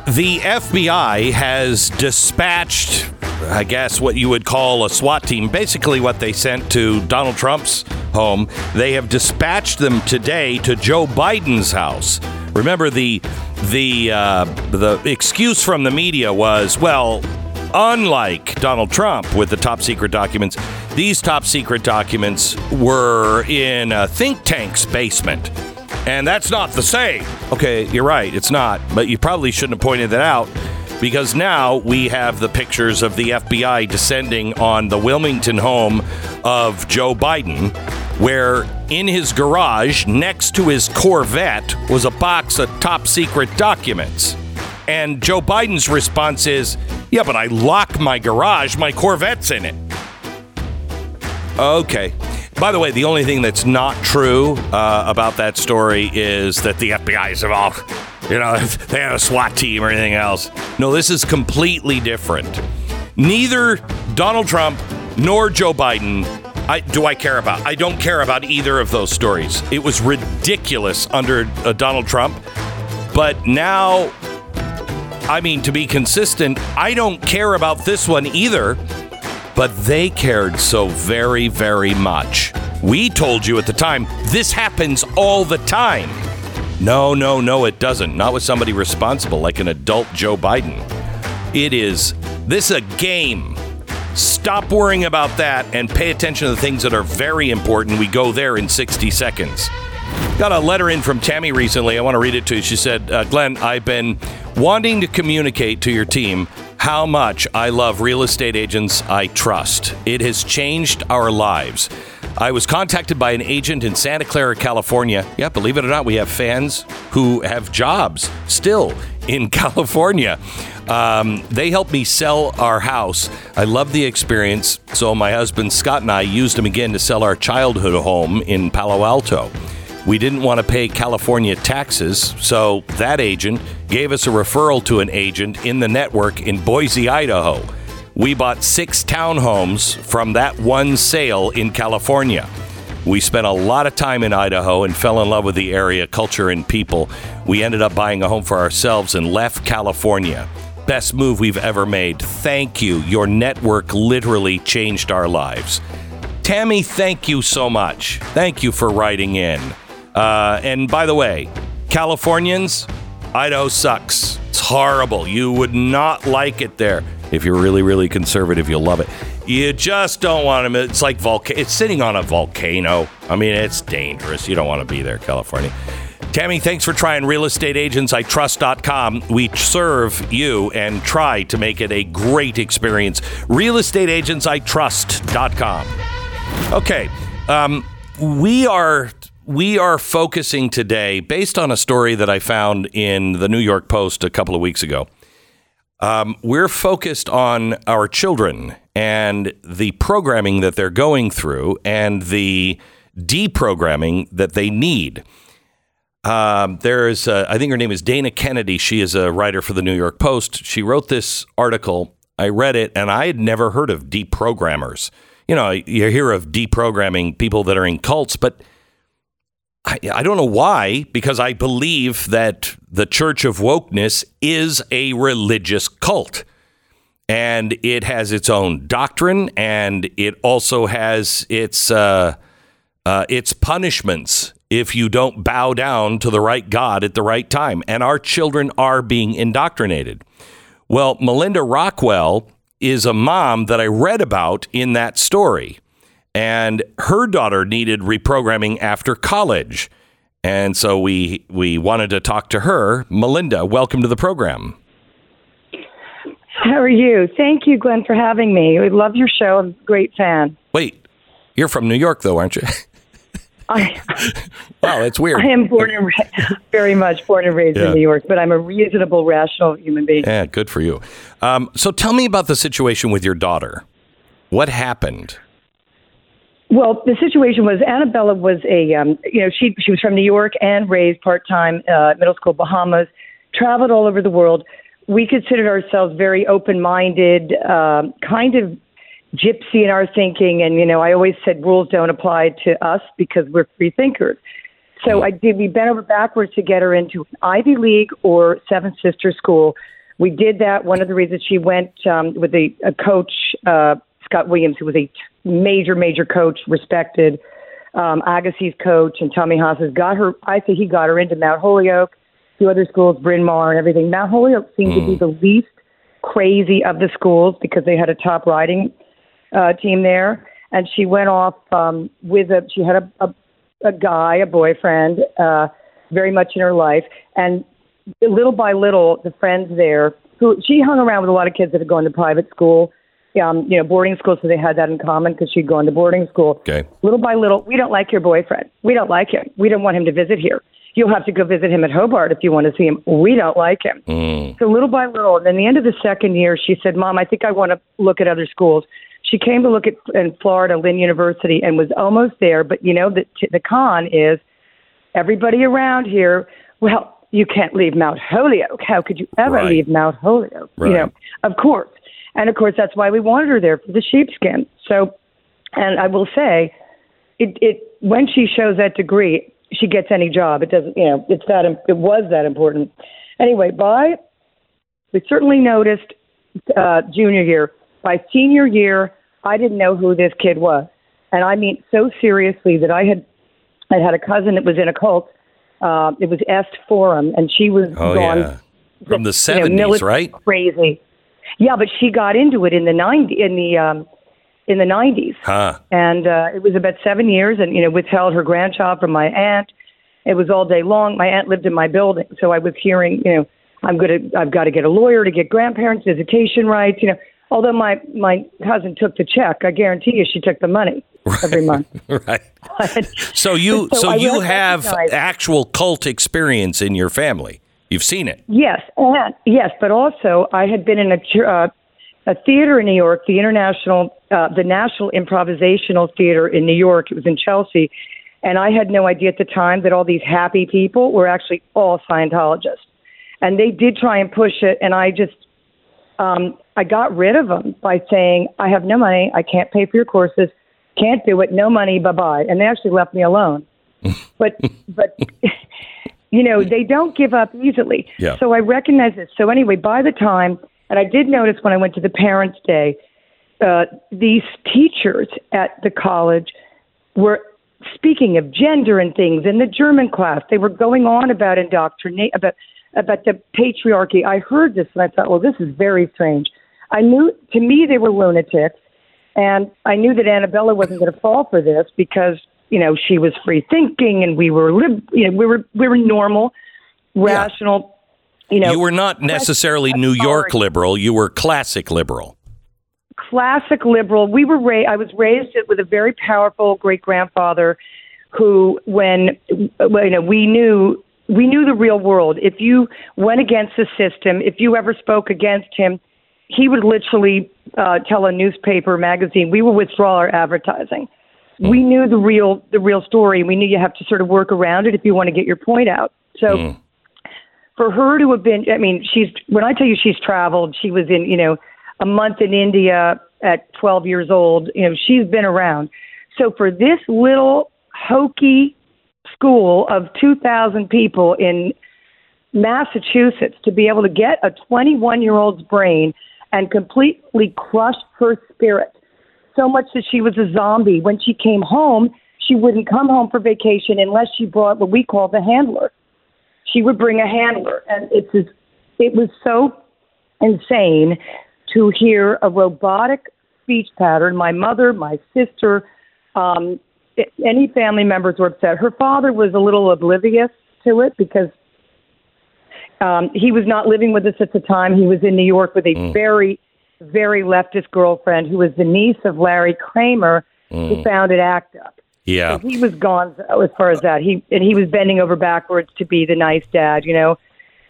S1: the FBI has dispatched, I guess, what you would call a SWAT team. Basically, what they sent to Donald Trump's home. They have dispatched them today to Joe Biden's house. Remember, the the uh, the excuse from the media was, well, unlike Donald Trump with the top secret documents, these top secret documents were in a think tank's basement. And that's not the same. Okay, you're right, it's not. But you probably shouldn't have pointed that out because now we have the pictures of the FBI descending on the Wilmington home of Joe Biden, where in his garage, next to his Corvette, was a box of top secret documents. And Joe Biden's response is, Yeah, but I lock my garage, my Corvette's in it. Okay. By the way, the only thing that's not true uh, about that story is that the FBI is involved. You know, [laughs] they have a SWAT team or anything else. No, this is completely different. Neither Donald Trump nor Joe Biden I, do I care about. I don't care about either of those stories. It was ridiculous under uh, Donald Trump. But now, I mean, to be consistent, I don't care about this one either but they cared so very, very much. We told you at the time, this happens all the time. No, no, no, it doesn't. Not with somebody responsible like an adult Joe Biden. It is, this a game. Stop worrying about that and pay attention to the things that are very important. We go there in 60 seconds. Got a letter in from Tammy recently. I want to read it to you. She said, uh, Glenn, I've been wanting to communicate to your team how much I love real estate agents I trust. It has changed our lives. I was contacted by an agent in Santa Clara, California. Yeah, believe it or not, we have fans who have jobs still in [laughs] California. Um, they helped me sell our house. I love the experience. So, my husband Scott and I used them again to sell our childhood home in Palo Alto. We didn't want to pay California taxes, so that agent gave us a referral to an agent in the network in Boise, Idaho. We bought six townhomes from that one sale in California. We spent a lot of time in Idaho and fell in love with the area, culture, and people. We ended up buying a home for ourselves and left California. Best move we've ever made. Thank you. Your network literally changed our lives. Tammy, thank you so much. Thank you for writing in. Uh, and by the way, Californians, Idaho sucks. It's horrible. You would not like it there. If you're really, really conservative, you'll love it. You just don't want to. It's like volcano. It's sitting on a volcano. I mean, it's dangerous. You don't want to be there, California. Tammy, thanks for trying realestateagentsitrust.com. We serve you and try to make it a great experience. Realestateagentsitrust.com. Okay. Um, we are we are focusing today based on a story that I found in the New York Post a couple of weeks ago. Um, we're focused on our children and the programming that they're going through and the deprogramming that they need. Um, there's, uh, I think her name is Dana Kennedy. She is a writer for the New York Post. She wrote this article. I read it, and I had never heard of deprogrammers. You know, you hear of deprogramming people that are in cults, but I, I don't know why, because I believe that the Church of Wokeness is a religious cult. And it has its own doctrine, and it also has its uh, uh, its punishments if you don't bow down to the right God at the right time. And our children are being indoctrinated. Well, Melinda Rockwell is a mom that I read about in that story and her daughter needed reprogramming after college. And so we we wanted to talk to her. Melinda, welcome to the program.
S7: How are you? Thank you, Glenn, for having me. We love your show. I'm a great fan.
S1: Wait, you're from New York, though, aren't you? [laughs]
S7: I, [laughs]
S1: wow, that's weird.
S7: I am born and ra- [laughs] very much born and raised
S1: Yeah.
S7: in New York, but I'm a reasonable, rational human being.
S1: Yeah, good for you. Um, so tell me about the situation with your daughter. What happened?
S7: Well, the situation was Annabella was a, um, you know, she she was from New York and raised part time, uh, middle school Bahamas, traveled all over the world. we considered ourselves very open-minded, um, kind of gypsy in our thinking. And you know, I always said rules don't apply to us because we're free thinkers. So I did. We bent over backwards to get her into an Ivy League or Seven Sister School. We did that. One of the reasons she went um, with a, a coach, uh, Scott Williams, who was a major, major coach, respected um, Agassi's coach, and Tommy Haas's got her. I say he got her into Mount Holyoke, a few other schools, Bryn Mawr, and everything. Mount Holyoke seemed to be the least crazy of the schools because they had a top riding uh, team there, and she went off um, with a. She had a, a a guy, a boyfriend, uh, very much in her life, and little by little, the friends there who she hung around with a lot of kids that had gone to private school, um, you know, boarding school, so they had that in common because she'd gone to boarding school.
S1: Okay.
S7: Little by little, we don't like your boyfriend. We don't like him. We don't want him to visit here. You'll have to go visit him at Hobart if you want to see him. We don't like him. So little by little, and then the end of the second year, she said, "Mom, I think I want to look at other schools." She came to look at in Florida, Lynn University, and was almost there. But you know, the the con is everybody around here. Well, you can't leave Mount Holyoke. How could you ever
S1: Right.
S7: leave Mount Holyoke?
S1: Right.
S7: You know, of course, and of course that's why we wanted her there for the sheepskin. So, and I will say, it it when she shows that degree, she gets any job. It doesn't, you know, it's that it was that important. Anyway, by we certainly noticed uh, junior year. By senior year, I didn't know who this kid was, and I mean so seriously that I had I had a cousin that was in a cult. Uh, it was Est Forum, and she was
S1: Oh
S7: gone
S1: yeah. From the
S7: you know,
S1: seventies, right?
S7: Crazy. Yeah, but she got into it in the ninety in the um, in the nineties,
S1: Huh.
S7: and uh, it was about seven years, and you know withheld her grandchild from my aunt. It was all day long. My aunt lived in my building, so I was hearing, you know, I'm gonna, I've got to get a lawyer to get grandparents visitation rights. You know, although my my cousin took the check, I guarantee you she took the money every month. [laughs]
S1: right. [laughs] So you
S7: So
S1: so you have actual cult experience in your family. You've seen it.
S7: Yes, and yes, but also I had been in a uh, a theater in New York, the International, uh, the National Improvisational Theater in New York. It was in Chelsea, and I had no idea at the time that all these happy people were actually all Scientologists, and they did try and push it, and I just. Um, I got rid of them by saying, I have no money. I can't pay for your courses. Can't do it. No money. Bye bye. And they actually left me alone. [laughs] but, but, you know, they don't give up easily.
S1: Yeah.
S7: So I recognize this. So anyway, by the time, and I did notice when I went to the Parents' Day, uh, these teachers at the college were speaking of gender and things in the German class. They were going on about indoctrinate about about the patriarchy. I heard this and I thought, well, this is very strange. I knew to me they were lunatics, and I knew that Annabella wasn't going to fall for this because you know she was free thinking and we were lib- you know we were we were normal, rational. You know,
S1: you were not necessarily New York liberal. You were classic liberal.
S7: classic liberal. We were ra- I was raised with a very powerful great grandfather, who, when you know, we knew we knew the real world. If you went against the system, if you ever spoke against him, he would literally uh, tell a newspaper, magazine, we will withdraw our advertising. We knew the real the real story. We knew you have to sort of work around it if you want to get your point out. So hmm. for her to have been i mean she's when i tell you she's traveled she was in you know a month in india at 12 years old you know she's been around so for this little hokey school of 2000 people in massachusetts to be able to get a 21 year old's brain and completely crush her spirit so much that she was a zombie when she came home she wouldn't come home for vacation unless she brought what we call the handler she would bring a handler, and it's just, it was so insane to hear a robotic speech pattern. My mother, my sister, um, i- any family members were upset. Her father was a little oblivious to it because um, he was not living with us at the time. He was in New York with a very, very leftist girlfriend who was the niece of Larry Kramer, who founded ACT UP.
S1: Yeah.
S7: So he was gone as far as that. He and he was bending over backwards to be the nice dad. You know,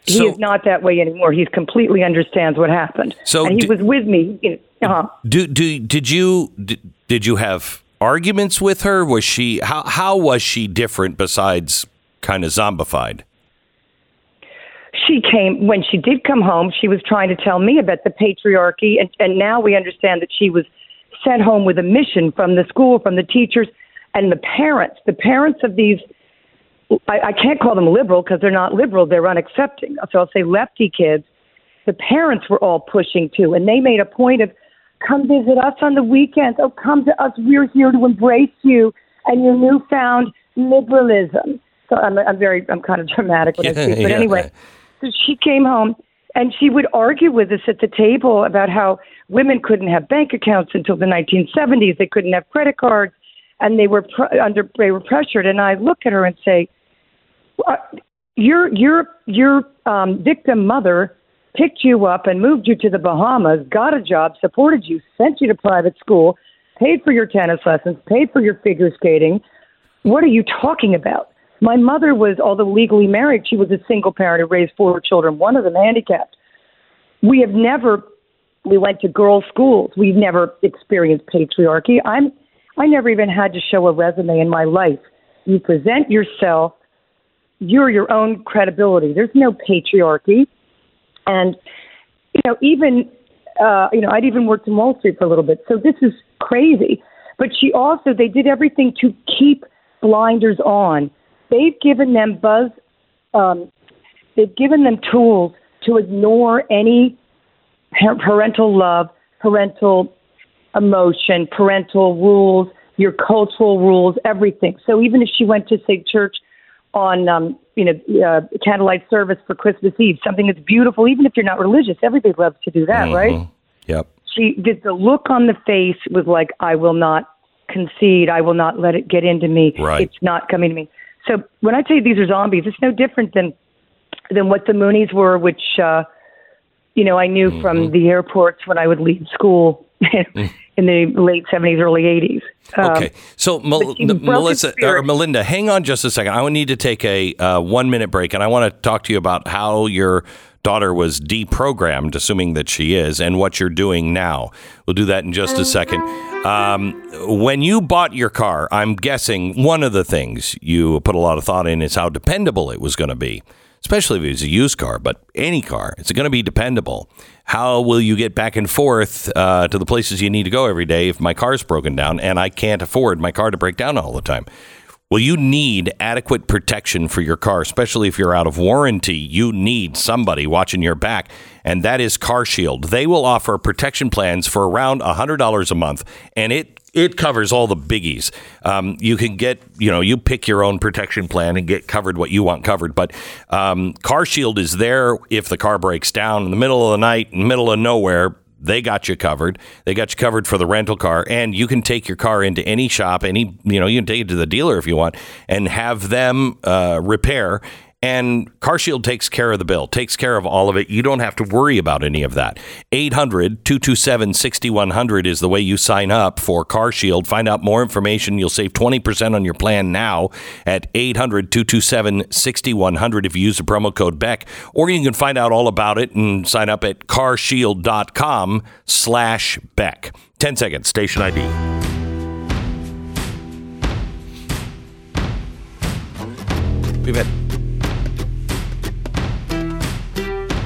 S7: he is not that way anymore. He completely understands what happened.
S1: So
S7: and he was with me. You know, uh-huh.
S1: Do do did you did, did you have arguments with her? Was she how how was she different besides kind of zombified?
S7: She came when she did come home. She was trying to tell me about the patriarchy, and, and now we understand that she was sent home with a mission from the school, from the teachers, and the parents. The parents of these, I, I can't call them liberal because they're not liberal; they're unaccepting. So I'll say lefty kids. The parents were all pushing too, and they made a point of come visit us on the weekends. Oh, come to us. We're here to embrace you and your newfound liberalism. So I'm, I'm very, I'm kind of dramatic when I speak. But
S1: Yeah.
S7: anyway, so she came home and she would argue with us at the table about how women couldn't have bank accounts until the 1970s. They couldn't have credit cards, and they were pr- under they were pressured. And I look at her and say, "Uh, "Your your your um, victim mother picked you up and moved you to the Bahamas, got a job, supported you, sent you to private school, paid for your tennis lessons, paid for your figure skating. What are you talking about?" My mother was, although legally married, she was a single parent who raised four children, one of them handicapped. We have never, we went to girls' schools. We've never experienced patriarchy. I'm, I never even had to show a resume in my life. You present yourself, you're your own credibility. There's no patriarchy. And, you know, even, uh, you know, I'd even worked in Wall Street for a little bit. So this is crazy. But she also, they did everything to keep blinders on. They've given them buzz, um, they've given them tools to ignore any par- parental love, parental emotion, parental rules, your cultural rules, everything. So even if she went to say church on um, you know uh, candlelight service for Christmas Eve, something that's beautiful, even if you're not religious, everybody loves to do that, right?
S1: Yep.
S7: She did the look on the face was like, I will not concede. I will not let it get into me.
S1: Right.
S7: It's not coming to me. So when I tell you these are zombies, it's no different than than what the Moonies were, which uh, you know I knew
S1: Mm-hmm.
S7: from the airports when I would leave school [laughs] in the late seventies, early eighties. Um,
S1: Okay, so Mel- Melissa or. Melinda, hang on just a second. I would need to take a uh, one minute break, and I want to talk to you about how your daughter was deprogrammed, assuming that she is, and what you're doing now. We'll do that in just a second. Um, when you bought your car, I'm guessing one of the things you put a lot of thought in is how dependable it was going to be. Especially if it was a used car, but any car, it's going to be dependable. How will you get back and forth uh, to the places you need to go every day if my car's broken down and I can't afford my car to break down all the time? Well, you need adequate protection for your car, especially if you're out of warranty. You need somebody watching your back, and that is CarShield. They will offer protection plans for around $100 a month, and it it covers all the biggies. Um, you can get, you know, you pick your own protection plan and get covered what you want covered. But um, CarShield is there if the car breaks down in the middle of the night, middle of nowhere. They got you covered. They got you covered for the rental car, and you can take your car into any shop, any you know, you can take it to the dealer if you want, and have them uh, repair. And CarShield takes care of the bill, takes care of all of it. You don't have to worry about any of that. 800 227 6100 is the way you sign up for CarShield. Find out more information. You'll save 20% on your plan now at 800 227 6100 if you use the promo code BECK. Or you can find out all about it and sign up at carshield.com slash Beck. 10 seconds, station ID. We've had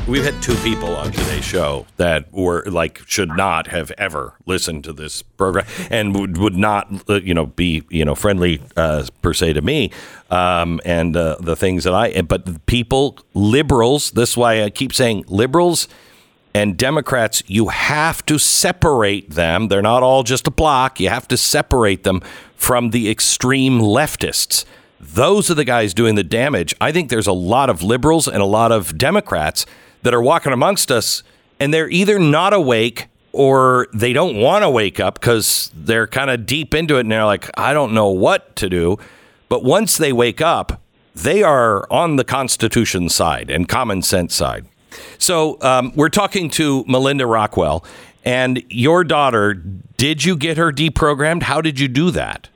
S1: We've had two people on today's show that were like should not have ever listened to this program and would, would not uh, you know be you know friendly uh, per se to me um, and uh, the things that I but people liberals this is why I keep saying liberals and Democrats, you have to separate them. They're not all just a block. You have to separate them from the extreme leftists. Those are the guys doing the damage. I think there's a lot of liberals and a lot of Democrats that are walking amongst us, and they're either not awake or they don't want to wake up because they're kind of deep into it and they're like, I don't know what to do. But once they wake up, they are on the Constitution side and common sense side. So um, we're talking to Melinda Rockwell, and your daughter. Did you get her deprogrammed? How did you do that?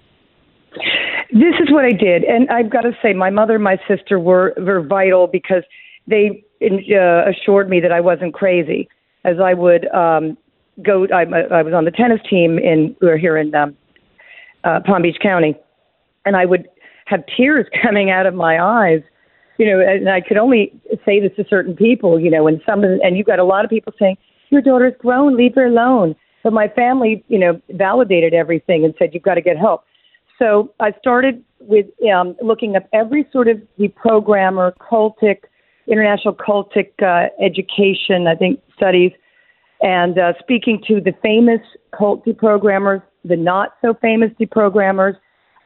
S7: This is what I did, and I've got to say, my mother and my sister were were vital because they uh, assured me that I wasn't crazy. As I would um, go, I, I was on the tennis team in we were here in um, uh, Palm Beach County, and I would have tears [laughs] coming out of my eyes you know, and I could only say this to certain people, you know, and some and you've got a lot of people saying your daughter's grown, leave her alone. But my family, you know, validated everything and said you've got to get help. So I started with um, looking up every sort of deprogrammer, cultic, international cultic uh, education, I think studies, and uh, speaking to the famous cult deprogrammers, the not so famous deprogrammers,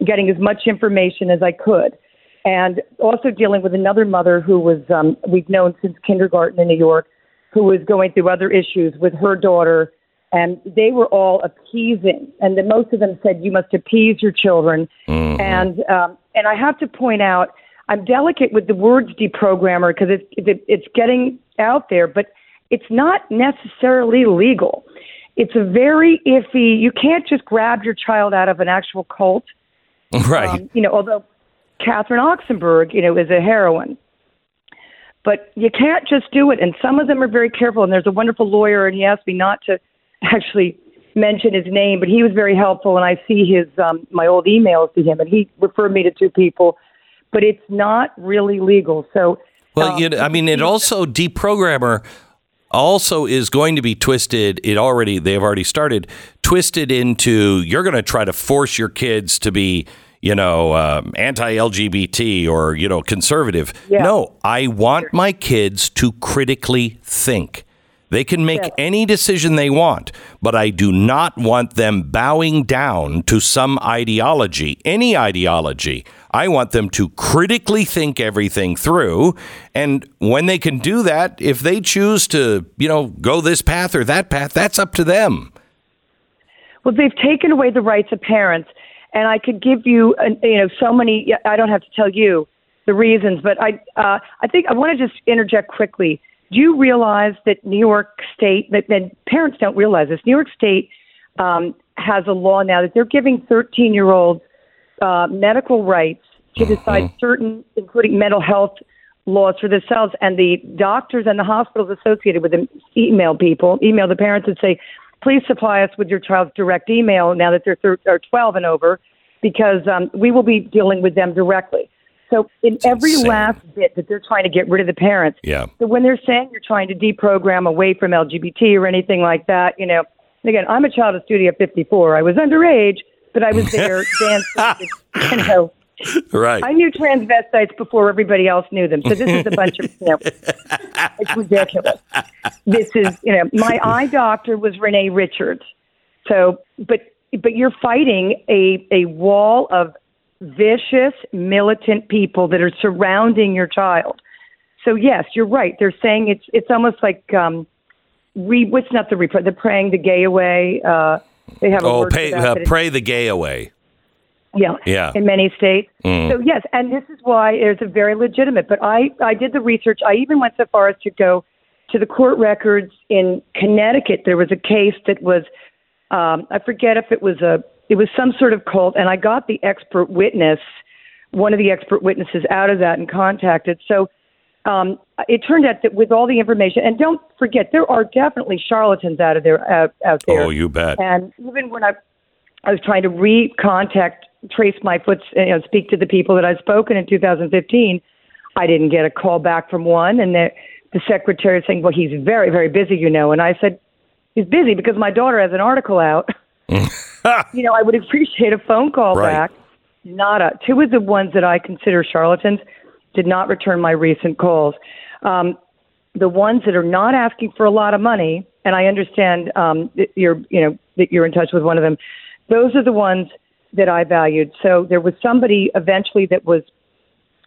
S7: getting as much information as I could. And also dealing with another mother who was, um, we've known since kindergarten in New York, who was going through other issues with her daughter. And they were all appeasing. And the, most of them said, you must appease your children. And, um, and I have to point out, I'm delicate with the words deprogrammer because it, it, it's getting out there, but it's not necessarily legal. It's a very iffy, you can't just grab your child out of an actual cult. [laughs]
S1: Right.
S7: Um, you know, although Catherine Oxenberg, you know, is a heroine. But you can't just do it. And some of them are very careful. And there's a wonderful lawyer, and he asked me not to actually mention his name, but he was very helpful. And I see his um, my old emails to him, and he referred me to two people. But it's not really legal. So,
S1: Well,
S7: um,
S1: you I mean, it also deprogrammer also is going to be twisted. It already they've already started twisted into you're going to try to force your kids to be you know um, anti-LGBT or you know conservative.
S7: Yeah.
S1: No, I want my kids to critically think. They can make
S7: Yes.
S1: any decision they want, but I do not want them bowing down to some ideology, any ideology. I want them to critically think everything through. And when they can do that, if they choose to, you know, go this path or that path, that's up to them.
S7: Well, they've taken away the rights of parents, and I could give you, you know, so many. I don't have to tell you the reasons, but I, uh, I think I want to just interject quickly. Do you realize that New York State, that, that parents don't realize this? New York State um, has a law now that they're giving 13-year-olds uh, medical rights to decide certain, including mental health laws for themselves, and the doctors and the hospitals associated with them email people, email the parents and say, please supply us with your child's direct email now that they're thir- or 12 and over, because um, we will be dealing with them directly. So in every
S1: insane.
S7: last bit that they're trying to get rid of the parents,
S1: Yeah.
S7: so when they're saying you're trying to deprogram away from LGBT or anything like that, you know, again, I'm a child of Studio 54. I was underage, but I was [laughs] there dancing. You know,
S1: Right.
S7: I knew transvestites before everybody else knew them. So this is a bunch of, [laughs] you know, it's ridiculous. This is, you know, my eye doctor was Renee Richards. So, but but you're fighting a a wall of vicious, militant people that are surrounding your child. So yes, you're right. They're saying it's it's almost like um, re what's not the repro the praying the gay away. Uh, they have a
S1: oh,
S7: word
S1: pay, uh, pray the gay away.
S7: yeah.
S1: Yeah.
S7: In many states.
S1: Mm.
S7: So yes, and this is why it's a very legitimate. But I I did the research. I even went so far as to go to the court records in Connecticut. There was a case that was um, I forget if it was a it was some sort of cult, and I got the expert witness, one of the expert witnesses out of that and contacted. So um, it turned out that with all the information, and don't forget, there are definitely charlatans out of there out, out there.
S1: Oh, you bet.
S7: And even when I I was trying to re-contact, trace my foot, you know, speak to the people that I'd spoken in 2015. I didn't get a call back from one, and the the secretary was saying, "Well, he's very, very busy, you know." And I said, "He's busy because my daughter has an article out." [laughs] [laughs] you know, I would appreciate a phone call
S1: Right.
S7: back. Not a two of the ones that I consider charlatans did not return my recent calls. Um, the ones that are not asking for a lot of money, and I understand um, that you're, you know, that you're in touch with one of them. Those are the ones that I valued. So there was somebody eventually that was,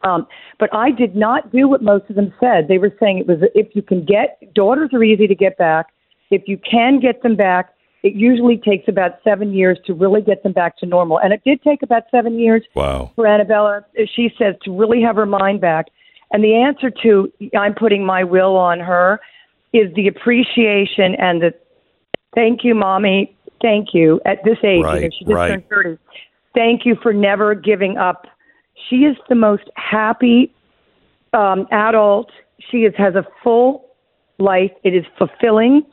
S7: um, but I did not do what most of them said. They were saying it was if you can get daughters are easy to get back. If you can get them back, it usually takes about seven years to really get them back to normal. And it did take about seven years
S1: Wow.
S7: for Annabella, as she says, to really have her mind back. And the answer to I'm putting my will on her is the appreciation and the thank you, mommy, thank you at this age. you know, she just
S1: right.
S7: turned 30. Thank you for never giving up. She is the most happy um, adult. She is, has a full life. It is fulfilling.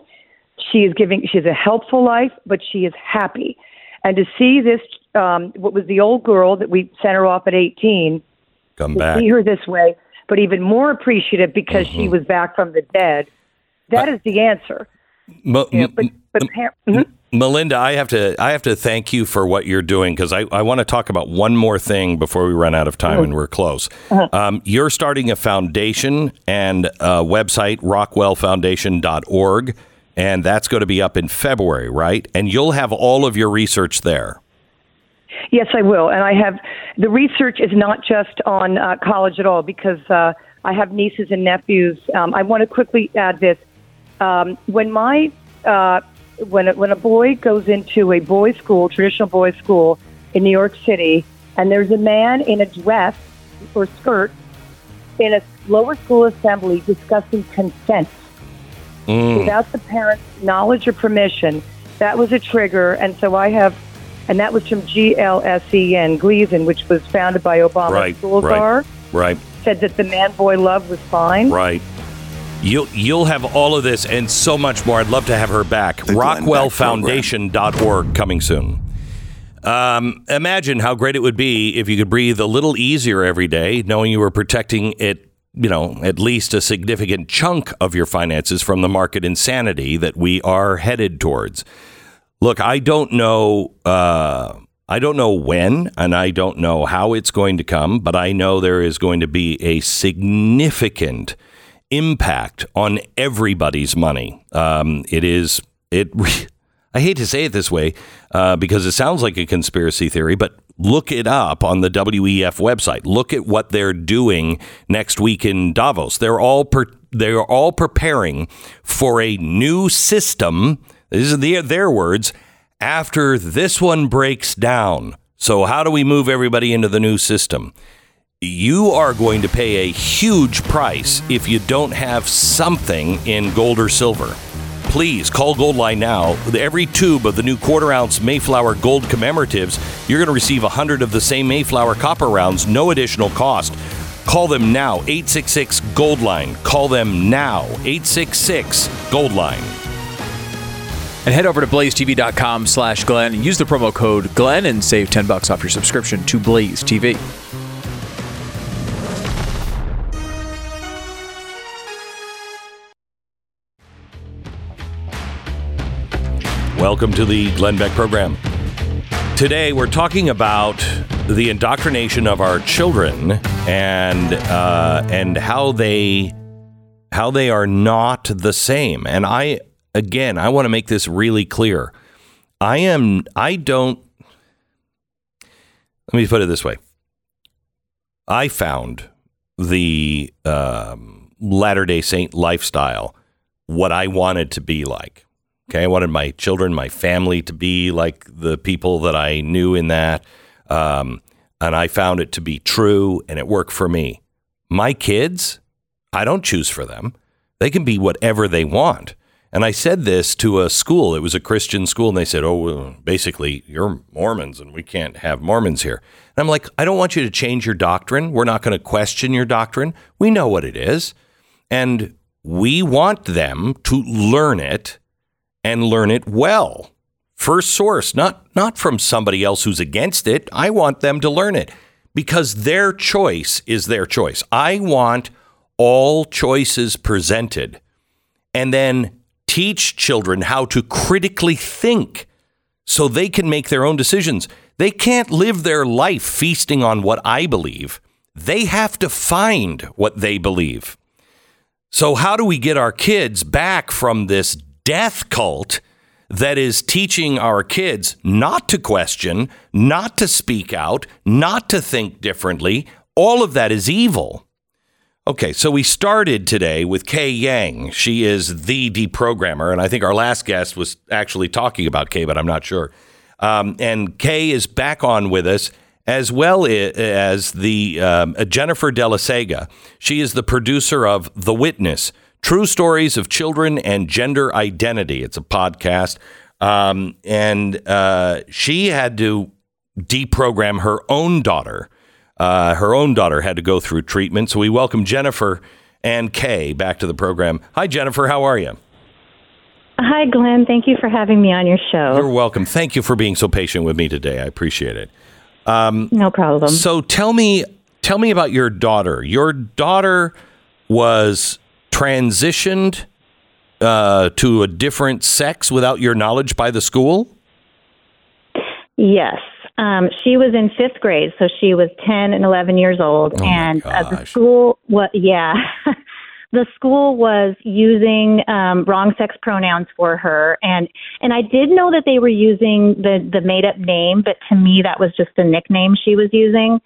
S7: She is giving. She has a helpful life, but she is happy. And to see this, um, what was the old girl that we sent her off at 18,
S1: Come
S7: to
S1: back.
S7: see her this way. but even more appreciative because she
S1: Mm-hmm.
S7: was back from the dead. That is the answer.
S1: Mo-
S7: Yeah, but but par- mhm.
S1: Melinda, I have to I have to thank you for what you're doing because I, I want to talk about one more thing before we run out of time and we're close. Um, you're starting a foundation and a website, rockwellfoundation.org, and that's going to be up in February, right? And you'll have all of your research there.
S7: Yes, I will. And I have the research is not just on uh, college at all because uh, I have nieces and nephews. Um, I want to quickly add this: um, when my uh, when a, when a boy goes into a boys' school, traditional boys' school in New York City, and there's a man in a dress or skirt in a lower school assembly discussing consent without the parents' knowledge or permission, that was a trigger. And so I have, and that was from GLSEN, Gleason, which was founded by Obama.
S1: Right,
S7: School
S1: right.
S7: czar
S1: Right.
S7: said that the man boy love was fine.
S1: Right. You'll you'll have all of this and so much more. I'd love to have her back.
S2: The Glenn Beck
S1: RockwellFoundation.org coming soon. Um, imagine how great it would be if you could breathe a little easier every day, knowing you were protecting it. You know, at least a significant chunk of your finances from the market insanity that we are headed towards. Look, I don't know. Uh, I don't know when, and I don't know how it's going to come, but I know there is going to be a significant impact on everybody's money. Um, it is it. [laughs] I hate to say it this way uh, because it sounds like a conspiracy theory, but look it up on the WEF website. Look at what they're doing next week in Davos. They're all per, they're all preparing for a new system. These are their, their words. After this one breaks down, so how do we move everybody into the new system? you are going to pay a huge price if you don't have something in gold or silver. Please call Goldline now. Every tube of the new quarter ounce Mayflower gold commemoratives, you're going to receive 100 of the same Mayflower copper rounds, no additional cost. Call them now, 866 Goldline. Call them now, 866 Goldline.
S3: And head over to blazetv.com slash Glenn use the promo code Glenn and save 10 bucks off your subscription to Blaze TV.
S1: Welcome to the Glenn Beck program. Today we're talking about the indoctrination of our children and uh, and how they how they are not the same. And I again I want to make this really clear. I am I don't let me put it this way. I found the um, Latter Day Saint lifestyle what I wanted to be like. Okay, I wanted my children, my family to be like the people that I knew in that, um, and I found it to be true, and it worked for me. My kids, I don't choose for them; they can be whatever they want. And I said this to a school; it was a Christian school, and they said, "Oh, basically, you're Mormons, and we can't have Mormons here." And I'm like, "I don't want you to change your doctrine. We're not going to question your doctrine. We know what it is, and we want them to learn it." And learn it well. First source, not not from somebody else who's against it. I want them to learn it because their choice is their choice. I want all choices presented and then teach children how to critically think so they can make their own decisions. They can't live their life feasting on what I believe. They have to find what they believe. So, how do we get our kids back from this death cult that is teaching our kids not to question, not to speak out, not to think differently? All of that is evil. Okay, so we started today with Kay Yang. She is the deprogrammer, and I think our last guest was actually talking about Kay, but I'm not sure. Um, and Kay is back on with us, as well as the um, uh, Jennifer Dellasega. She is the producer of The Witness: True Stories of Children and Gender Identity. It's a podcast, um, and uh, she had to deprogram her own daughter. Uh, her own daughter had to go through treatment. So we welcome Jennifer and Kay back to the program. Hi, Jennifer. How are you?
S8: Hi, Glenn. Thank you for having me on your show.
S1: You're welcome. Thank you for being so patient with me today. I appreciate it.
S8: no problem.
S1: So tell me, tell me about your daughter. Your daughter was transitioned uh, to a different sex without your knowledge by the school.
S8: Yes. Um, she was in fifth grade, so she was 10 and 11 years old.
S1: Oh,
S8: and uh, the school, what, yeah. [laughs] the school was using um, wrong sex pronouns for her. And, and I did know that they were using the, the made up name, but to me, that was just a nickname she was using.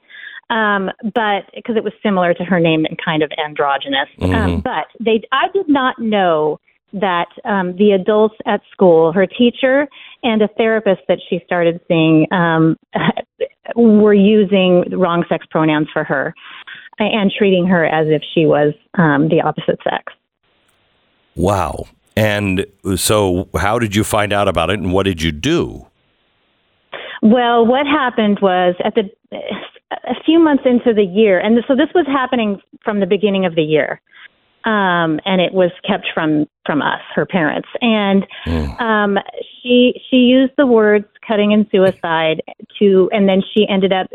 S8: Um, but because it was similar to her name and kind of androgynous. Um, but they, I did not know that um, the adults at school, her teacher and a therapist that she started seeing, um, [laughs] were using wrong sex pronouns for her and treating her as if she was um, the opposite sex.
S1: Wow. And so, how did you find out about it, and what did you do?
S8: Well, what happened was at the a few months into the year, and so this was happening from the beginning of the year, um, and it was kept from from us, her parents, and um, she she used the words cutting and suicide to, and then she ended up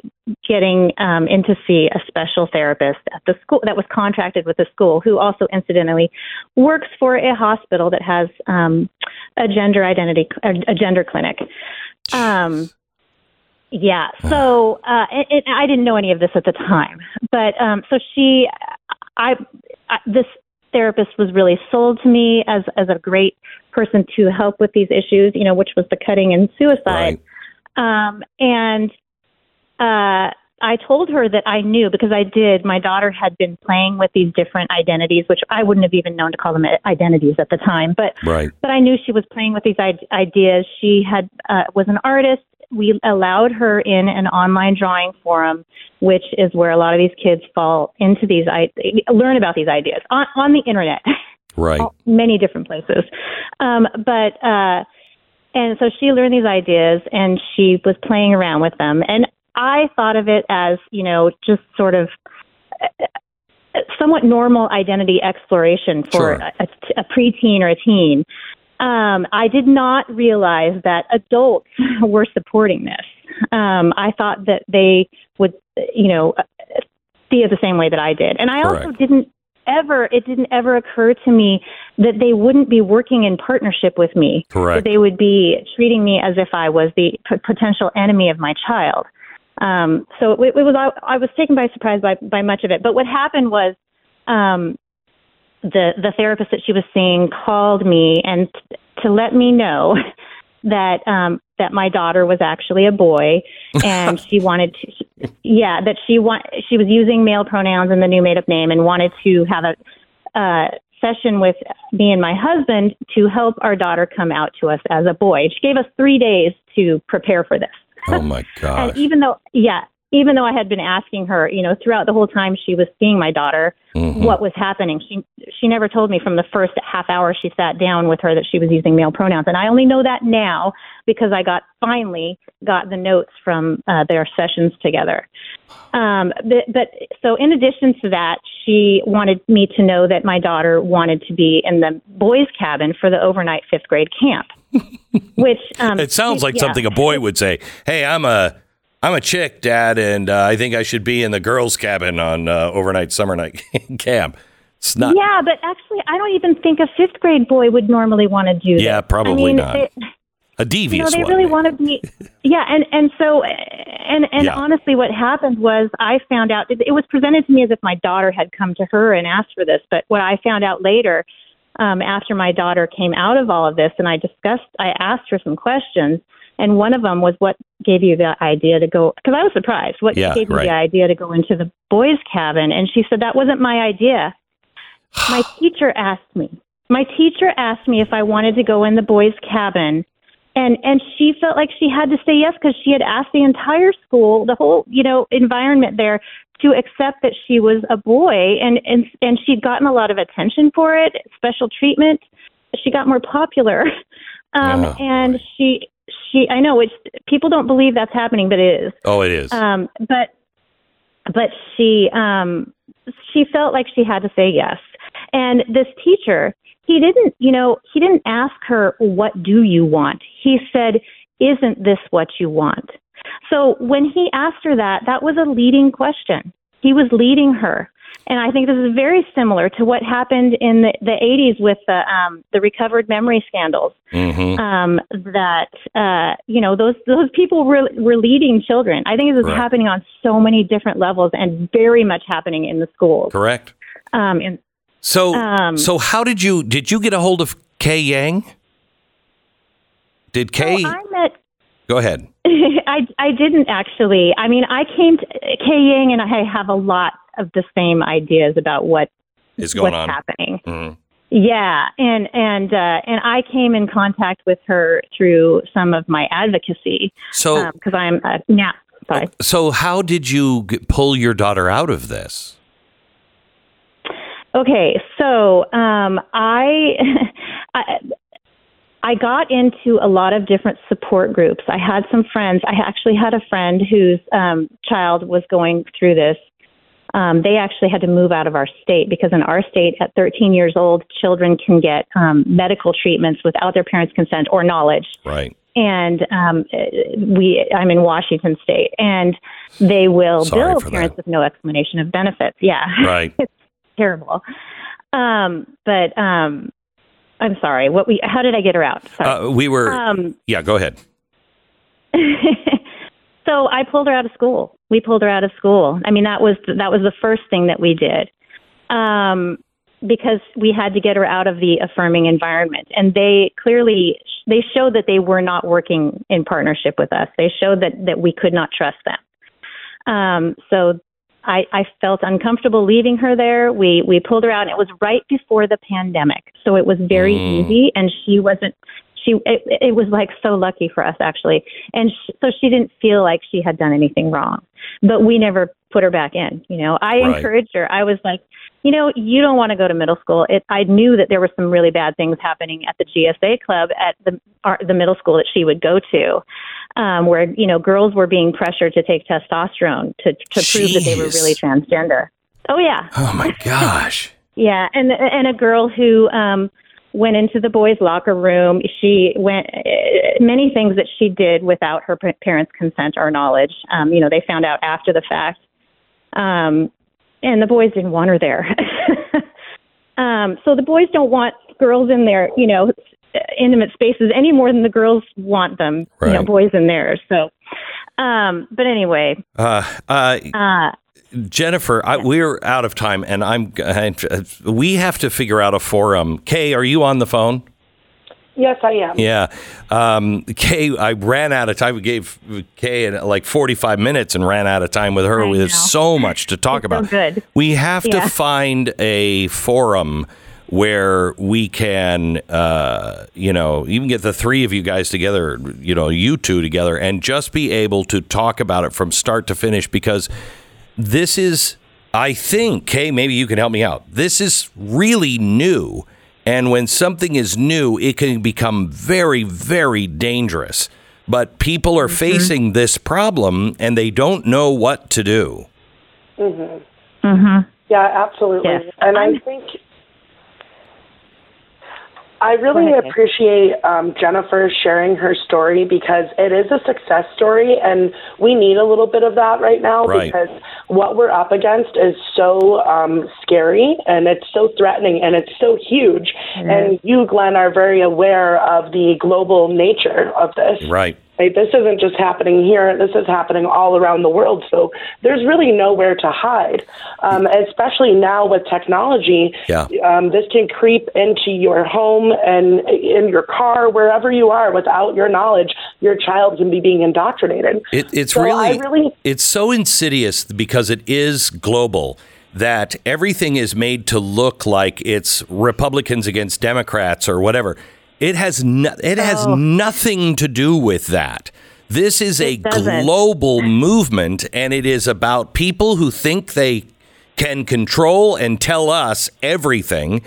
S8: getting um, in to see a special therapist at the school that was contracted with the school, who also incidentally works for a hospital that has um, a gender identity a, a gender clinic. Um, yeah. So, uh, it, it, I didn't know any of this at the time, but um, so she, I, I, this therapist was really sold to me as as a great person to help with these issues. You know, which was the cutting and suicide. Um, and uh, I told her that I knew because I did. My daughter had been playing with these different identities, which I wouldn't have even known to call them identities at the time. But
S1: Right.
S8: but I knew she was playing with these I- ideas. She had uh, was an artist. We allowed her in an online drawing forum, which is where a lot of these kids fall into these I learn about these ideas on on the internet. [laughs]
S1: Right.
S8: many different places. Um, but uh, and so she learned these ideas and she was playing around with them. And I thought of it as you know just sort of uh, somewhat normal identity exploration for
S1: Sure.
S8: a, a, a preteen or a teen. Um, I did not realize that adults [laughs] were supporting this. Um, I thought that they would, you know, see it the same way that I did, and I also didn't ever. It didn't ever occur to me that they wouldn't be working in partnership with me.
S1: Correct.
S8: That they would be treating me as if I was the p- potential enemy of my child. Um, so it, it was. I, I was taken by surprise by by much of it. But what happened was. Um, the the therapist that she was seeing called me and t- to let me know [laughs] that um that my daughter was actually a boy [laughs] and she wanted to yeah that she want she was using male pronouns in the new made up name and wanted to have a uh session with me and my husband to help our daughter come out to us as a boy. She gave us 3 days to prepare for this.
S1: Oh my god [laughs]
S8: And even though, yeah, even though I had been asking her, you know, throughout the whole time she was seeing my daughter,
S1: Mhm.
S8: what was happening, she she never told me from the first half hour she sat down with her that she was using male pronouns, and I only know that now because I got finally got the notes from uh, their sessions together. Um, but, but so in addition to that, she wanted me to know that my daughter wanted to be in the boys' cabin for the overnight fifth grade camp, [laughs] which um,
S1: It sounds like
S8: yeah.
S1: something a boy would say. Hey, I'm a I'm a chick, Dad, and uh, I think I should be in the girls' cabin on uh, overnight summer night [laughs] camp. It's not.
S8: Yeah, but actually, I don't even think a fifth grade boy would normally want to do
S1: that.
S8: Yeah,
S1: probably
S8: I mean,
S1: not.
S8: It,
S1: a
S8: you know,
S1: devious
S8: they
S1: one.
S8: really want to be. Yeah, and and so and and
S1: Yeah.
S8: honestly, what happened was I found out it, it was presented to me as if my daughter had come to her and asked for this. But what I found out later, um, after my daughter came out of all of this, and I discussed, I asked her some questions. And one of them was, "What gave you the idea to go?" Because I was surprised. What
S1: Yeah,
S8: gave you the idea to go into the boys' cabin? And she said that wasn't my idea. [sighs] My teacher asked me. My teacher asked me if I wanted to go in the boys' cabin, and and she felt like she had to say yes because she had asked the entire school, the whole you know environment there, to accept that she was a boy, and and and she'd gotten a lot of attention for it, special treatment. She got more popular, [laughs] um,
S1: Oh,
S8: and she she I know it's people don't believe that's happening, but it is.
S1: oh, it is.
S8: Um, but but she um, she felt like she had to say yes. And this teacher, he didn't, you know, he didn't ask her, "What do you want?" He said, "Isn't this what you want?" So when he asked her that, that was a leading question. he was leading her. And I think this is very similar to what happened in the, the 80s with the um, the recovered memory scandals.
S1: Mm-hmm.
S8: Um, that uh, you know those those people were were leading children. I think this is
S1: Right.
S8: happening on so many different levels and very much happening in the schools.
S1: Correct.
S8: Um, and
S1: So,
S8: Um,
S1: so how did you did you get a hold of Kay Yang? Did Kay?
S8: I met
S1: go ahead. [laughs]
S8: I I didn't actually. I mean, I came to Kay Yang, and I have a lot of the same ideas about what
S1: Is going
S8: what's
S1: on.
S8: happening.
S1: Mhm.
S8: Yeah, and and uh, and I came in contact with her through some of my advocacy
S1: So,
S8: because I'm uh, now. Sorry.
S1: so how did you g- pull your daughter out of this?
S8: Okay, so um, I, [laughs] I I got into a lot of different support groups. I had some friends. I actually had a friend whose um, child was going through this. Um, they actually had to move out of our state because in our state, at 13 years old, children can get um, medical treatments without their parents' consent or knowledge.
S1: Right.
S8: And um, we, I'm in Washington State, and they will
S1: Sorry
S8: bill parents with no explanation of benefits. Yeah,
S1: Right. [laughs]
S8: it's terrible. Um, but um, I'm sorry. What we? How did I get her out?
S1: Uh, we were.
S8: um,
S1: yeah. Go ahead. [laughs]
S8: so I pulled her out of school. We pulled her out of school. I mean, that was that was the first thing that we did, um, because we had to get her out of the affirming environment. And they clearly they showed that they were not working in partnership with us. They showed that that we could not trust them. Um, so I, I felt uncomfortable leaving her there. We we pulled her out, and it was right before the pandemic, so it was very
S1: Mm.
S8: easy, and she wasn't. She it, it was like so lucky for us actually, and sh- so she didn't feel like she had done anything wrong. But we never put her back in. You know, I
S1: Right.
S8: encouraged her. I was like, you know, you don't want to go to middle school. It, I knew that there were some really bad things happening at the GSA club at the our, the middle school that she would go to, um, where you know girls were being pressured to take testosterone to to prove that they were really transgender. Oh yeah,
S1: Oh my gosh. [laughs]
S8: yeah, and and a girl who um went into the boys' locker room. She went uh, many things that she did without her pa- parents' consent or knowledge. Um, you know, they found out after the fact, um, and the boys didn't want her there. [laughs] um, so the boys don't want girls in their you know intimate spaces any more than the girls want them. You know, boys in theirs. So. Um, but anyway,
S1: Uh, uh,
S8: uh,
S1: Jennifer, I, we're out of time, and I'm. I, We have to figure out a forum. Kay, are you on the phone?
S6: Yes, I am.
S1: Yeah. Um, Kay, I ran out of time. We gave Kay like 45 minutes and ran out of time with her.
S8: I
S1: There's
S8: know.
S1: so much to talk
S8: It's so
S1: about.
S8: good.
S1: We have
S8: Yeah.
S1: to find a forum where we can, uh, you know, even get the three of you guys together, you know, you two together, and just be able to talk about it from start to finish because this is, I think, Kay, maybe you can help me out. This is really new. And when something is new, it can become very, very dangerous. But people are facing this problem and they don't know what to do.
S8: mhm. Mhm.
S6: Yeah, absolutely.
S8: Yes.
S6: And I
S8: I'm-
S6: think I really appreciate um, Jennifer sharing her story because it is a success story, and we need a little bit of that right now
S1: Right.
S6: because what we're up against is so um, scary and it's so threatening and it's so huge. And you, Glenn, are very aware of the global nature of this.
S1: Right.
S6: Right? This isn't just happening here. This is happening all around the world. So there's really nowhere to hide, um, especially now with technology.
S1: Yeah.
S6: Um, this can creep into your home and in your car, wherever you are, without your knowledge. Your child can be being indoctrinated.
S1: It, it's
S6: So
S1: really,
S6: really
S1: it's so insidious because it is global that everything is made to look like it's Republicans against Democrats or whatever. It has no, it has
S8: Oh.
S1: nothing to do with that. This is a
S8: doesn't.
S1: global movement, and it is about people who think they can control and tell us everything,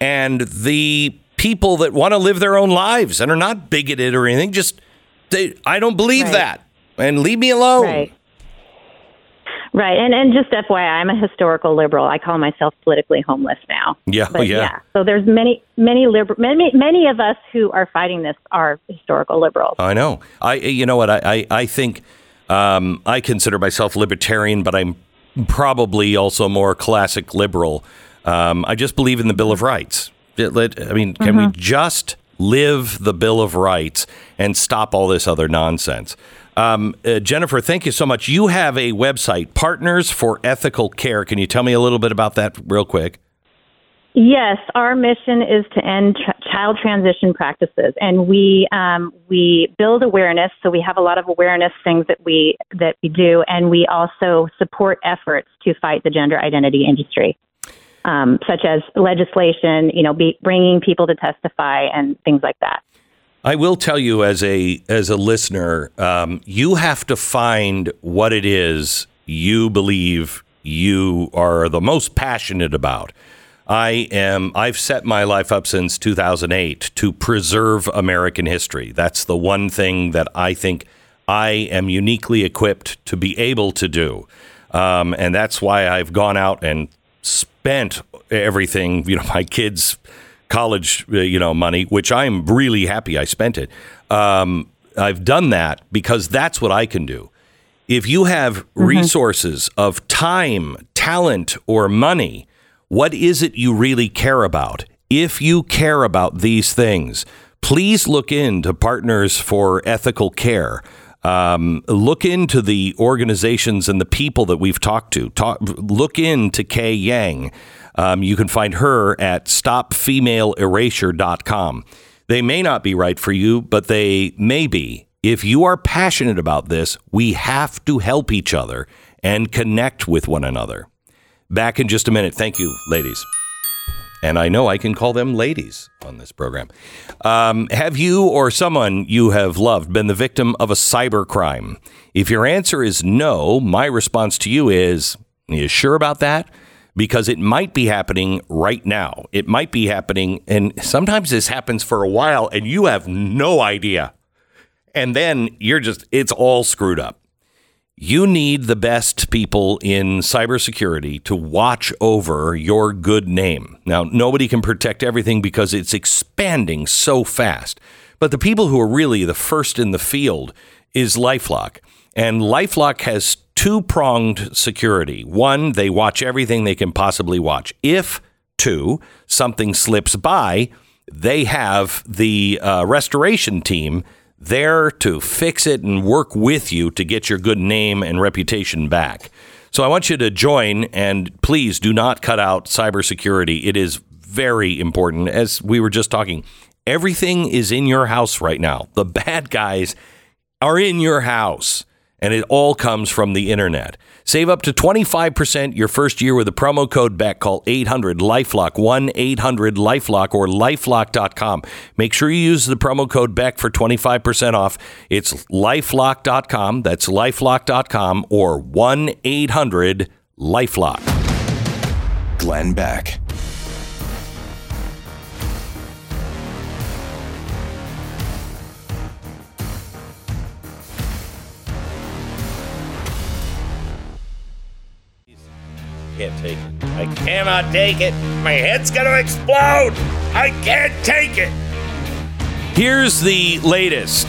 S1: and the people that want to live their own lives and are not bigoted or anything. Just they, I don't believe
S8: Right.
S1: that, and leave me alone.
S8: Right. Right, and and just FYI, I'm a historical liberal. I call myself politically homeless now.
S1: Yeah,
S8: But
S1: yeah.
S8: So there's many, many liberal, many, many of us who are fighting this are historical liberals.
S1: I know. I you know what I I, I think um, I consider myself libertarian, but I'm probably also more classic liberal. Um, I just believe in the Bill of Rights. It I mean, can we just live the Bill of Rights and stop all this other nonsense? Um, uh, Jennifer, thank you so much. You have a website, Partners for Ethical Care. Can you tell me a little bit about that, real quick?
S8: Yes, our mission is to end child transition practices, and we um, we build awareness. So we have a lot of awareness things that we that we do, and we also support efforts to fight the gender identity industry, um, such as legislation, you know, be, bringing people to testify and things like that.
S1: I will tell you as a as a listener, um, you have to find what it is you believe you are the most passionate about. I am. I've set my life up since 2008 to preserve American history. That's the one thing that I think I am uniquely equipped to be able to do, um, and that's why I've gone out and spent everything. You know, [laughs] my kids' college, uh, you know, money, which I'm really happy I spent it. Um, I've done that because that's what I can do. If you have resources of time, talent, or money, what is it you really care about? If you care about these things, please look into Partners for Ethical Care. Um, look into the organizations and the people that we've talked to. Talk, look into K. Yang. Um, you can find her at stopfemaleerasure.com. They may not be right for you, but they may be. If you are passionate about this, we have to help each other and connect with one another. Back in just a minute. Thank you, ladies. And I know I can call them ladies on this program. Um, have you or someone you have loved been the victim of a cyber crime? If your answer is no, my response to you is, Are you sure about that? Because it might be happening right now. It might be happening, and sometimes this happens for a while and you have no idea. And then you're just, it's all screwed up. You need the best people in cybersecurity to watch over your good name. Now, nobody can protect everything because it's expanding so fast. But the people who are really the first in the field is Lifelock. And Lifelock has two pronged security. One, they watch everything they can possibly watch. If, two, something slips by, they have the uh, restoration team there to fix it and work with you to get your good name and reputation back. So I want you to join and please do not cut out cybersecurity. It is very important. As we were just talking, everything is in your house right now. The bad guys are in your house and it all comes from the internet. Save up to 25% your first year with a promo code BECK. Call 800 Lifelock, 1 800 Lifelock, or lifelock.com. Make sure you use the promo code BECK for 25% off. It's lifelock.com. That's lifelock.com or 1 800 Lifelock.
S2: Glenn Beck.
S1: Can't take it. I cannot take it. My head's going to explode. I can't take it. Here's the latest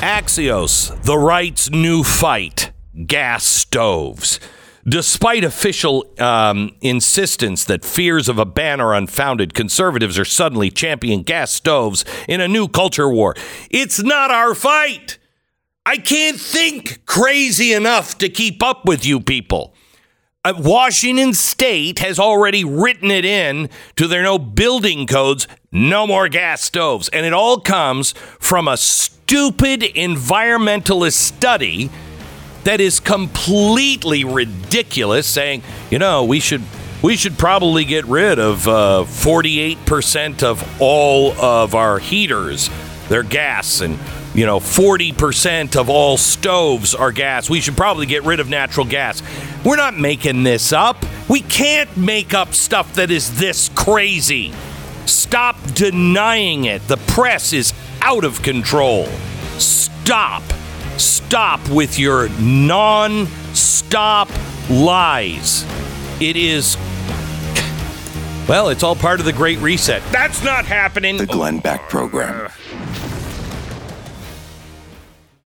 S1: Axios, the right's new fight gas stoves. Despite official um, insistence that fears of a ban are unfounded, conservatives are suddenly championing gas stoves in a new culture war. It's not our fight. I can't think crazy enough to keep up with you people. Uh, Washington State has already written it in to their no building codes, no more gas stoves. And it all comes from a stupid environmentalist study that is completely ridiculous saying, you know, we should we should probably get rid of uh, 48% of all of our heaters. They're gas and you know, 40% of all stoves are gas. We should probably get rid of natural gas. We're not making this up. We can't make up stuff that is this crazy. Stop denying it. The press is out of control. Stop. Stop with your non stop lies. It is. Well, it's all part of the Great Reset. That's not happening.
S2: The Glenn Beck Program.